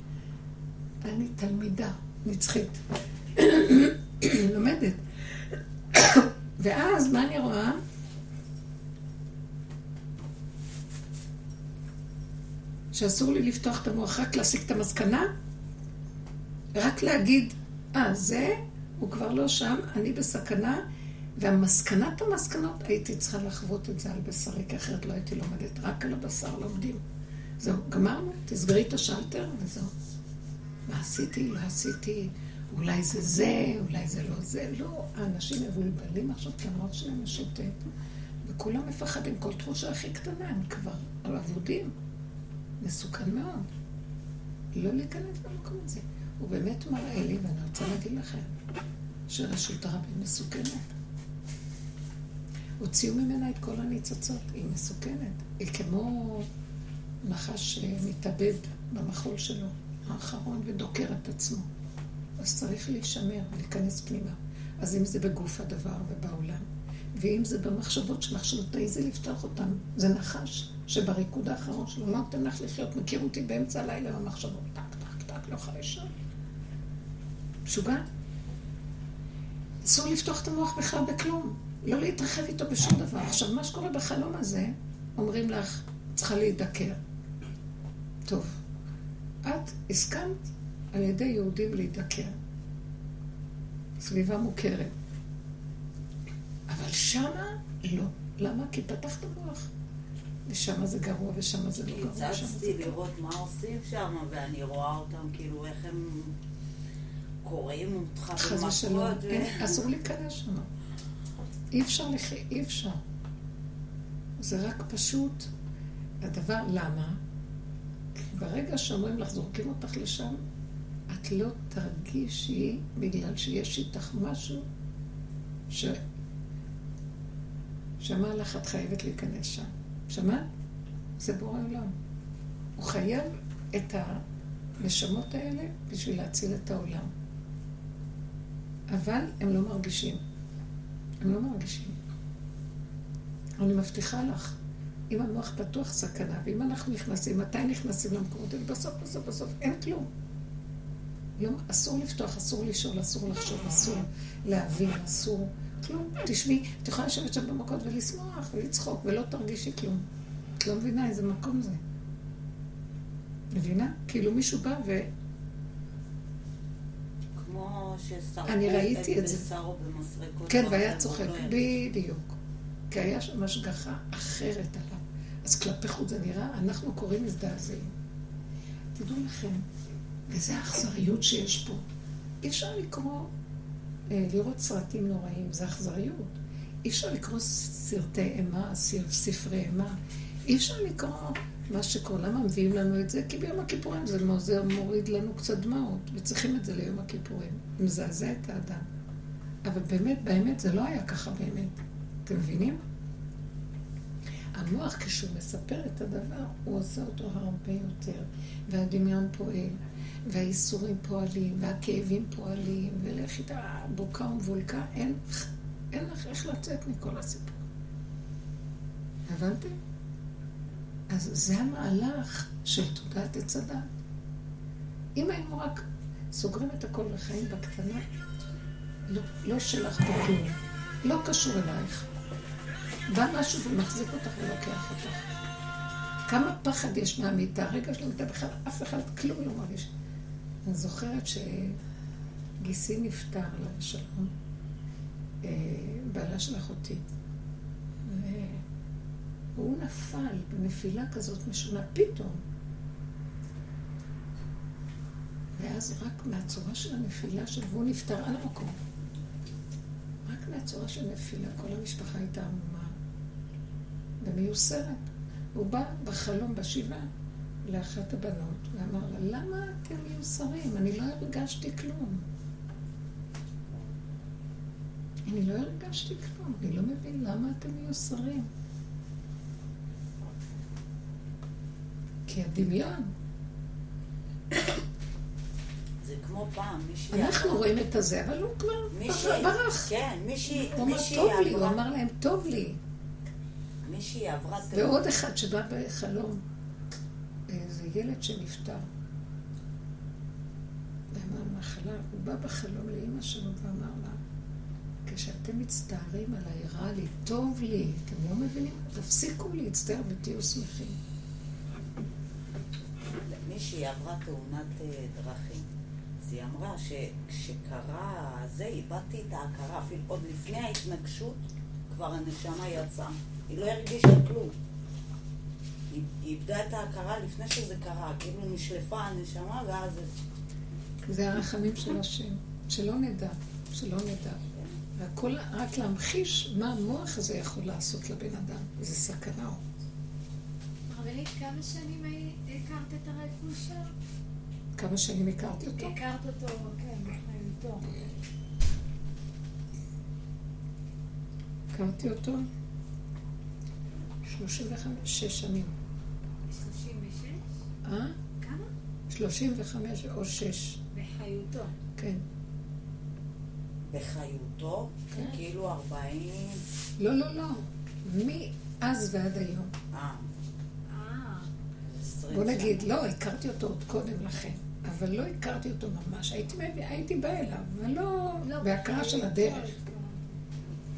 אני תלמידה נצחית, לומדת. ואז, מה אני רואה? שאסור לי לפתוח את המוח, רק להסיק את המסקנה, רק להגיד, אה, זה, הוא כבר לא שם, אני בסכנה, והמסקנת המסקנות, הייתי צריכה לחוות את זה על בשרי, כי אחרת לא הייתי לומדת, רק על הבשר לומדים. זהו, גמרנו, תסגרי את השלטר וזהו. מה עשיתי? לא עשיתי. אולי זה זה, אולי זה לא זה. לא, האנשים מבולבלים עכשיו, כי המוח שלהם משוטט, וכולם מפחדים. כל תחושה הכי קטנה, הם כבר אבודים. מסוכן מאוד. לא להיכנס למקום הזה. הוא באמת מראה לי, ואני רוצה להגיד לכם, שרשות הרבים מסוכנת. הוציאו ממנה את כל הניצוצות, היא מסוכנת. היא כמו נחש שמתאבד במחול שלו, האחרון, ודוקר את עצמו. אז צריך להישמר ולהיכנס פנימה. אז אם זה בגוף הדבר ובעולם, ואם זה במחשבות שלך, שלא תעיזי לפתוח אותן, זה נחש שבריקוד האחרון שלו לא נותן לך לחיות. מכיר אותי באמצע הלילה במחשבות, טק, טק, טק, לא יכולה לישון. משוגע. אסור לפתוח את המוח בכלל בכלום. לא להתרחב איתו בשום דבר. עכשיו, מה שקורה בחלום הזה, אומרים לך, צריכה להידקר. טוב, את הסכמת על ידי יהודים להידקר. סביבה מוכרת. אבל שמה לא. למה? כי פתחת מוח. ושמה זה גרוע ושמה זה לא גרוע. גרוע. לראות מה עושים שם, ואני רואה אותם, כאילו, איך הם קוראים אותך חס ושלום. במכות. ו- אין, אסור להיכנס שם. אי אפשר לחי... אי אפשר. זה רק פשוט הדבר, למה? ברגע שאומרים לך, זורקים אותך לשם, את לא תרגישי בגלל שיש איתך משהו ש... שאמר לך, את חייבת להיכנס שם. שמעת? זה בורא עולם. הוא חייב את הנשמות האלה בשביל להציל את העולם. אבל הם לא מרגישים. הם לא מרגישים. אני מבטיחה לך, אם המוח פתוח סכנה, ואם אנחנו נכנסים, מתי נכנסים למקומות האלה? בסוף, בסוף, בסוף, אין כלום. לא, אסור לפתוח, אסור לשאול, אסור לחשוב, אסור להבין, אסור כלום. תשבי, את יכולה לשבת שם במכות ולשמוח ולצחוק, ולא תרגישי כלום. את לא מבינה איזה מקום זה. מבינה? כאילו מישהו בא ו... כמו ראיתי את זה. בשרו במסרקות. כן, בחדר, והיה צוחק, לא. בדיוק. כי היה שם השגחה אחרת עליו. אז כלפי חוץ זה נראה, אנחנו קוראים מזדעזעים. תדעו לכם, וזו האכזריות שיש פה. אי אפשר לקרוא, לראות סרטים נוראים, זה אכזריות. אי אפשר לקרוא סרטי אימה, ספר- ספרי אימה. אי אפשר לקרוא מה שקורה. למה מביאים לנו את זה? כי ביום הכיפורים זה מוזר, מוריד לנו קצת דמעות, וצריכים את זה ליום הכיפורים. מזעזע את האדם. אבל באמת, באמת, זה לא היה ככה באמת. אתם מבינים? המוח, כשהוא מספר את הדבר, הוא עושה אותו הרבה יותר. והדמיון פועל, והאיסורים פועלים, והכאבים פועלים, ולך איתה בוקה ומבולקה, אין, אין לך איך לצאת מכל הסיפור. הבנתם? אז זה המהלך של תודעת עץ הדת. אם היינו רק סוגרים את הכל וחיים בקטנה, לא, לא שלך פה לא קשור אלייך. בא משהו ומחזיק אותך ולוקח אותך. כמה פחד יש מהמיטה, רגע של המיטה בכלל, אף אחד כלום לא מרגיש. אני זוכרת שגיסי נפטר, עליו השלום, אה, בעלה של אחותי. והוא נפל בנפילה כזאת משונה, פתאום. ואז רק מהצורה של הנפילה שלו, והוא נפטר על המקום. רק מהצורה של נפילה, כל המשפחה הייתה עמומה ומיוסרת. הוא בא בחלום, בשבעה, לאחת הבנות, ואמר לה, למה אתם מיוסרים? אני לא הרגשתי כלום. אני לא הרגשתי כלום, אני לא מבין למה אתם מיוסרים. כי הדמיון, זה כמו פעם, מישהי... אנחנו רואים את הזה, אבל הוא כבר ברח. כן, מישהי הוא אמר, טוב לי, הוא אמר להם, טוב לי. מישהי עברה... ועוד אחד שבא בחלום, זה ילד שנפטר. מהמחלה, הוא בא בחלום לאימא שלו ואמר לה, כשאתם מצטערים עליי, רע לי, טוב לי, אתם לא מבינים? תפסיקו להצטער ותהיו שמחים. מישהי עברה תאונת אה, דרכים. אז היא אמרה שכשקרה זה, איבדתי את ההכרה, אפילו עוד לפני ההתנגשות, כבר הנשמה יצאה. היא לא הרגישה כלום. היא איבדה את ההכרה לפני שזה קרה, כאילו נשלפה הנשמה ואז... זה הרחמים של השם, שלא נדע, שלא נדע. והכל רק להמחיש מה המוח הזה יכול לעשות לבן אדם. זה סכנה. רבנית, כמה שנים הכרת את הרב בושר? כמה שנים הכרתי אותו? הכרת אותו, כן, בחייתו. הכרתי אותו 35 שנים. 36? אה? כמה? 35 או 6, בחיותו. כן. בחיותו, כן. כאילו 40... לא, לא, לא. מאז ועד היום. אה, אה, 20 בוא. נגיד, לא, הכרתי אותו עוד קודם לכן. אבל לא הכרתי אותו ממש. הייתי, באה אליו, אבל לא... לא, בהכרה של בחיותו הדרך.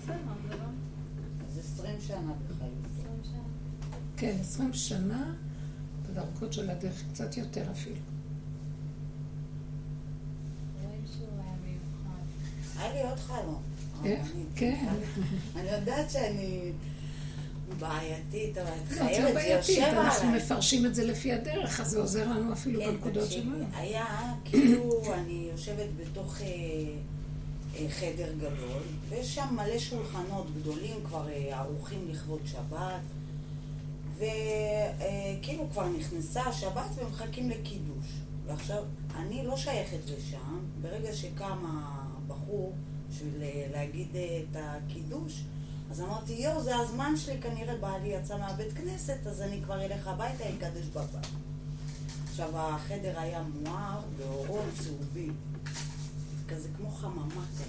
לא... אז 20 שנה בחיותו. 20 שנה. כן, 20 שנה בדרכות של הדרך, קצת יותר אפילו. רואים שהוא היה מיוחד. היה לי עוד חלום. איך? אני- כן. אני יודעת שאני בעייתית, אבל את לא, את חייבת, לא זה יושב אנחנו עליי. מפרשים את זה לפי הדרך, אז זה עוזר לנו אפילו כן, בנקודות שלנו. היה כאילו, אני יושבת בתוך אה, אה, חדר גדול, ויש שם מלא שולחנות גדולים כבר אה, ערוכים לכבוד שבת, וכאילו כבר נכנסה השבת ומחכים לקידוש. ועכשיו, אני לא שייכת לשם, ברגע שקם הבחור בשביל אה, להגיד אה, את הקידוש, אז אמרתי, יואו, זה הזמן שלי, כנראה בעלי יצא מהבית כנסת, אז אני כבר אלך הביתה, אקדש בבית. עכשיו, החדר היה מואר באורות צהובים, כזה כמו חממה כזה.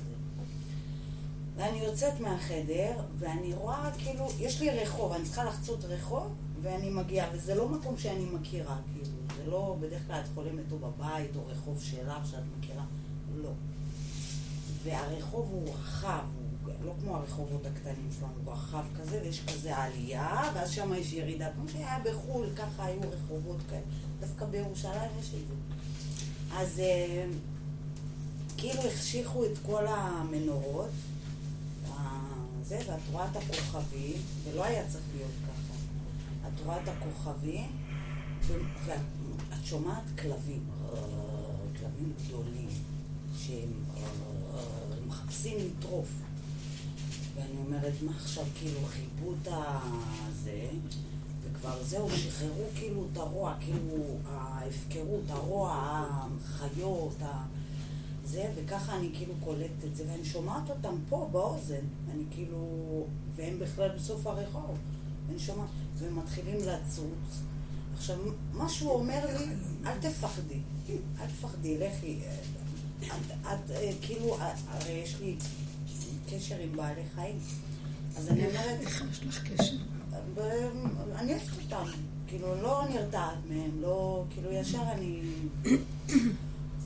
ואני יוצאת מהחדר, ואני רואה כאילו, יש לי רחוב, אני צריכה לחצות רחוב, ואני מגיעה, וזה לא מקום שאני מכירה, כאילו, לא, בדרך כלל את חולמת או בבית, או רחוב שלך שאת מכירה, לא. והרחוב הוא רחב, הוא לא כמו הרחובות הקטנים שלנו, הוא רחב כזה, ויש כזה עלייה, ואז שם יש ירידה, כמו שהיה בחו"ל, ככה היו רחובות כאלה. דווקא בירושלים יש את זה. אז אה, כאילו החשיכו את כל המנורות, ה- זה, ואת רואה את הכוכבים, ולא היה צריך להיות ככה. את רואה את הכוכבים, ואת את שומעת כלבים, כלבים גדולים, שהם מחפשים לטרוף. ואני אומרת, מה עכשיו, כאילו, חיבו את הזה, וכבר זהו, שחררו כאילו את הרוע, כאילו, ההפקרות, הרוע, החיות, ה... זה, וככה אני כאילו קולטת את זה, ואני שומעת אותם פה באוזן, אני כאילו, והם בכלל בסוף הרחוב, ואני שומעת, והם מתחילים לצוץ. עכשיו, משהו אומר לי, אל תפחדי, אל תפחדי, לכי. את, את, אה, כאילו, אה, הרי יש לי קשר עם בעלי חיים. אז אני אומרת, איך יש לך קשר? ב- אני אוהבת אותם, כאילו לא נרתעת מהם, לא, כאילו ישר אני...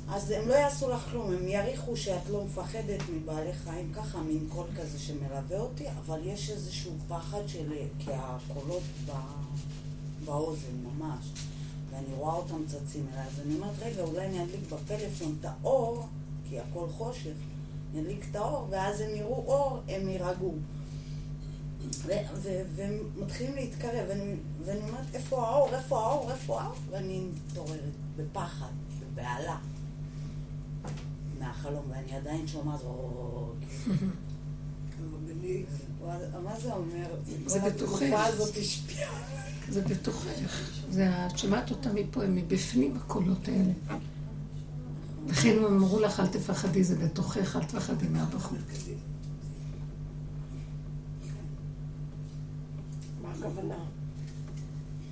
אז הם לא יעשו לך כלום, הם יעריכו שאת לא מפחדת מבעלי חיים, ככה מין קול כזה שמלווה אותי, אבל יש איזשהו פחד של... כי הקולות ב... באוזן ממש, ואני רואה אותם צצים אליי, אז אני אומרת, רגע, אולי אני אדליק בפלאפון את האור, כי הכל חושך, אני אדליק את האור, ואז הם יראו אור, הם יירגעו. והם מתחילים להתקרב, ואני, ואני אומרת, איפה האור, איפה האור, איפה האור? ואני מתעוררת בפחד, בבהלה, מהחלום, ואני עדיין שומעת, מה זה אומר? זה בתוכך. התקופה הזאת השפיעה. זה בתוכך. זה, את שומעת אותם מפה, הם מבפנים הקולות האלה. לכן הם אמרו לך, אל תפחדי, זה בתוכך, אל תפחדי מהבחור.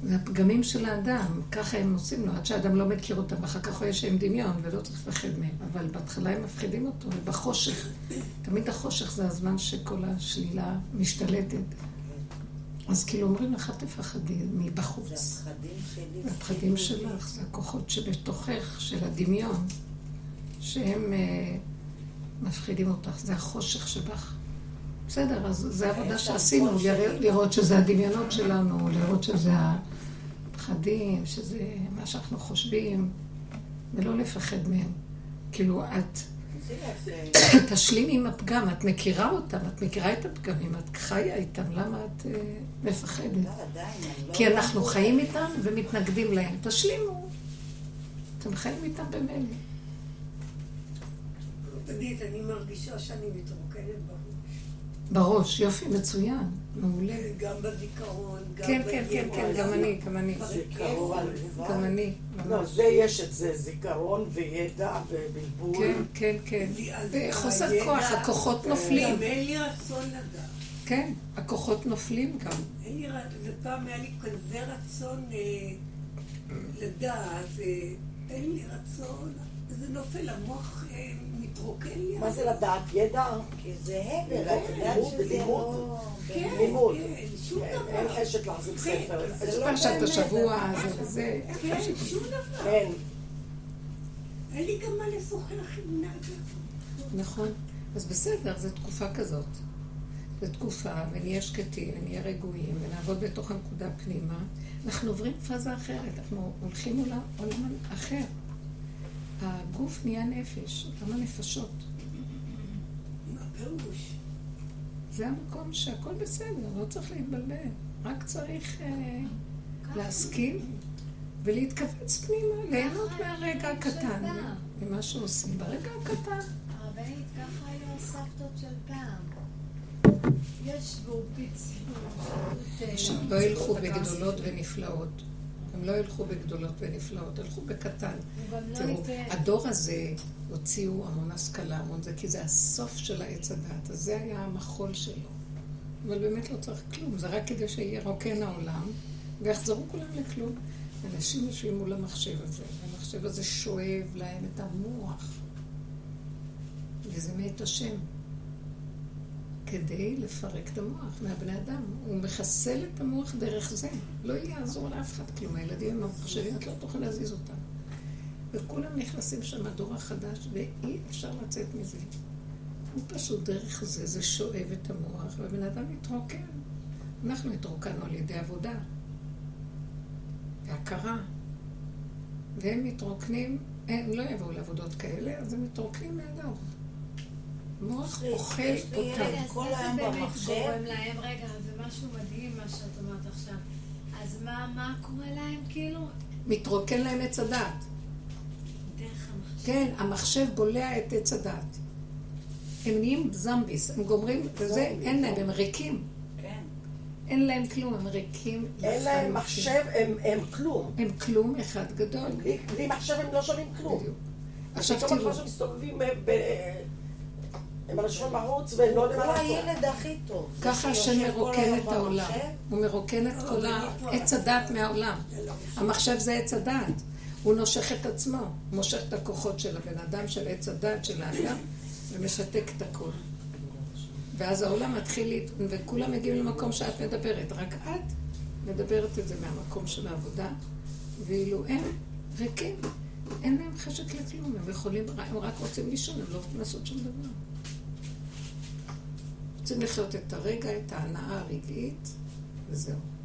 זה הפגמים של האדם, ככה הם עושים לו, עד שהאדם לא מכיר אותם, אחר כך רואה שהם דמיון ולא צריך לפחד מהם, אבל בהתחלה הם מפחידים אותו, ובחושך, תמיד החושך זה הזמן שכל השלילה משתלטת. אז כאילו אומרים לך, תפחדי מבחוץ. זה הפחדים שלי. זה הפחדים שלך, זה הכוחות שבתוכך, של הדמיון, שהם אה, מפחידים אותך, זה החושך שבך. בסדר, אז זה עבודה שעשינו, לרא- לראות שזה הדמיונות שלנו, לראות שזה הפחדים, שזה מה שאנחנו חושבים, ולא לפחד מהם. כאילו, את תשלימי עם הפגם, את מכירה אותם, את מכירה את הפגמים, את חיה איתם, למה את אה, מפחדת? לא, לא... כי אנחנו חיים איתם ומתנגדים להם. תשלימו. אתם חיים איתם במילא. רבנית, אני מרגישה שאני מתרוקנת בראש. בראש, יופי, מצוין, מעולה. גם בזיכרון, גם כן, כן, כן, כן, גם אני, גם אני. זיכרון. גם אני, לא. זה יש את זה, זיכרון וידע ובלבול. כן, כן, כן. וחוסר כוח, הכוחות נופלים. גם אין לי רצון לדעת. כן, הכוחות נופלים גם. אין לי רצון, ופעם היה לי כזה רצון אה, לדעת, אה, אין לי רצון, זה נופל, המוח אה. מה זה לדעת? ידע? כי זה הבל, את יודעת לימוד, שזה לימוד. לא... כן, לימוד. כן, שום אין דבר. אין חשק להחזיק כן, ספר. זה לא פרשת באמת, השבוע, זה. כן, שום דבר. כן. אין לי גם מה לשוחח עם נאדה. נכון. אז בסדר, זו תקופה כזאת. זו תקופה, ונהיה שקטים, ונהיה רגועים, ונעבוד בתוך הנקודה פנימה. אנחנו עוברים פאזה אחרת, אנחנו הולכים לעולם עולם אחר. הגוף נהיה נפש, אותם הנפשות. מה פירוש? זה המקום שהכל בסדר, לא צריך להתבלבל. רק צריך אה, להסכים ולהתכווץ פנימה, ליהנות מהרגע הקטן, ממה שעושים ברגע הקטן. הרבנית, ככה היו הסבתות של פעם. פיצלו, שהם לא ילכו בגדולות ונפלאות. הם לא ילכו בגדולות ונפלאות, ילכו בקטן. לא תראו. הדור הזה הוציאו המון השכלה, המון זה, כי זה הסוף של העץ הדת, אז זה היה המחול שלו. אבל באמת לא צריך כלום, זה רק כדי שירוקן העולם, ויחזרו כולם לכלום. אנשים יושבים מול המחשב הזה, והמחשב הזה שואב להם את המוח, וזה מאת השם. כדי לפרק את המוח מהבני אדם. הוא מחסל את המוח דרך זה. לא יעזור לאף אחד כלום. הילדים עם המחשבים, את לא תוכל להזיז אותם. וכולם נכנסים שם, הדור החדש, ואי אפשר לצאת מזה. הוא פשוט דרך זה, זה שואב את המוח, והבן אדם מתרוקן. אנחנו התרוקנו על ידי עבודה והכרה. והם מתרוקנים, הם לא יבואו לעבודות כאלה, אז הם מתרוקנים מהדור. לי- אוכל יש לי אותם. כל היום זה באמת במחשב. גורם להם? רגע, זה משהו מדהים מה שאת אומרת עכשיו. אז מה, מה קורה להם כאילו? מתרוקן להם עץ הדעת. דרך המחשב. כן, המחשב בולע את עץ הדעת. הם נהיים זמביס, הם גומרים, וזה, אין להם, הם ריקים. כן. אין להם כלום, הם ריקים. אין להם. מחשב, הם הם כלום. הם כלום אחד גדול. בלי בלי מחשב הם לא שווים כלום. בדיוק. עכשיו פתאום תראו, עכשיו מסתובבים אה, ב- הם אנשים בחוץ ולא הוא למעלה. הילד הכי טוב. ככה השם מרוקן את העולם. הוא מרוקן את כל עץ הדת מהעולם. המחשב זה עץ הדת. הוא נושך את עצמו, הוא מושך את הכוחות של הבן אדם, של עץ הדת, של האדם, ומשתק את הכל. ואז העולם מתחיל, להת... וכולם מגיעים למקום שאת מדברת, רק את מדברת את זה מהמקום של העבודה, ואילו הם ריקים, אין להם חשק לכלום, הם יכולים, הם רק רוצים לישון, הם לא רוצים לעשות שום דבר. רוצים לחיות את הרגע, את ההנאה הרגעית, וזהו.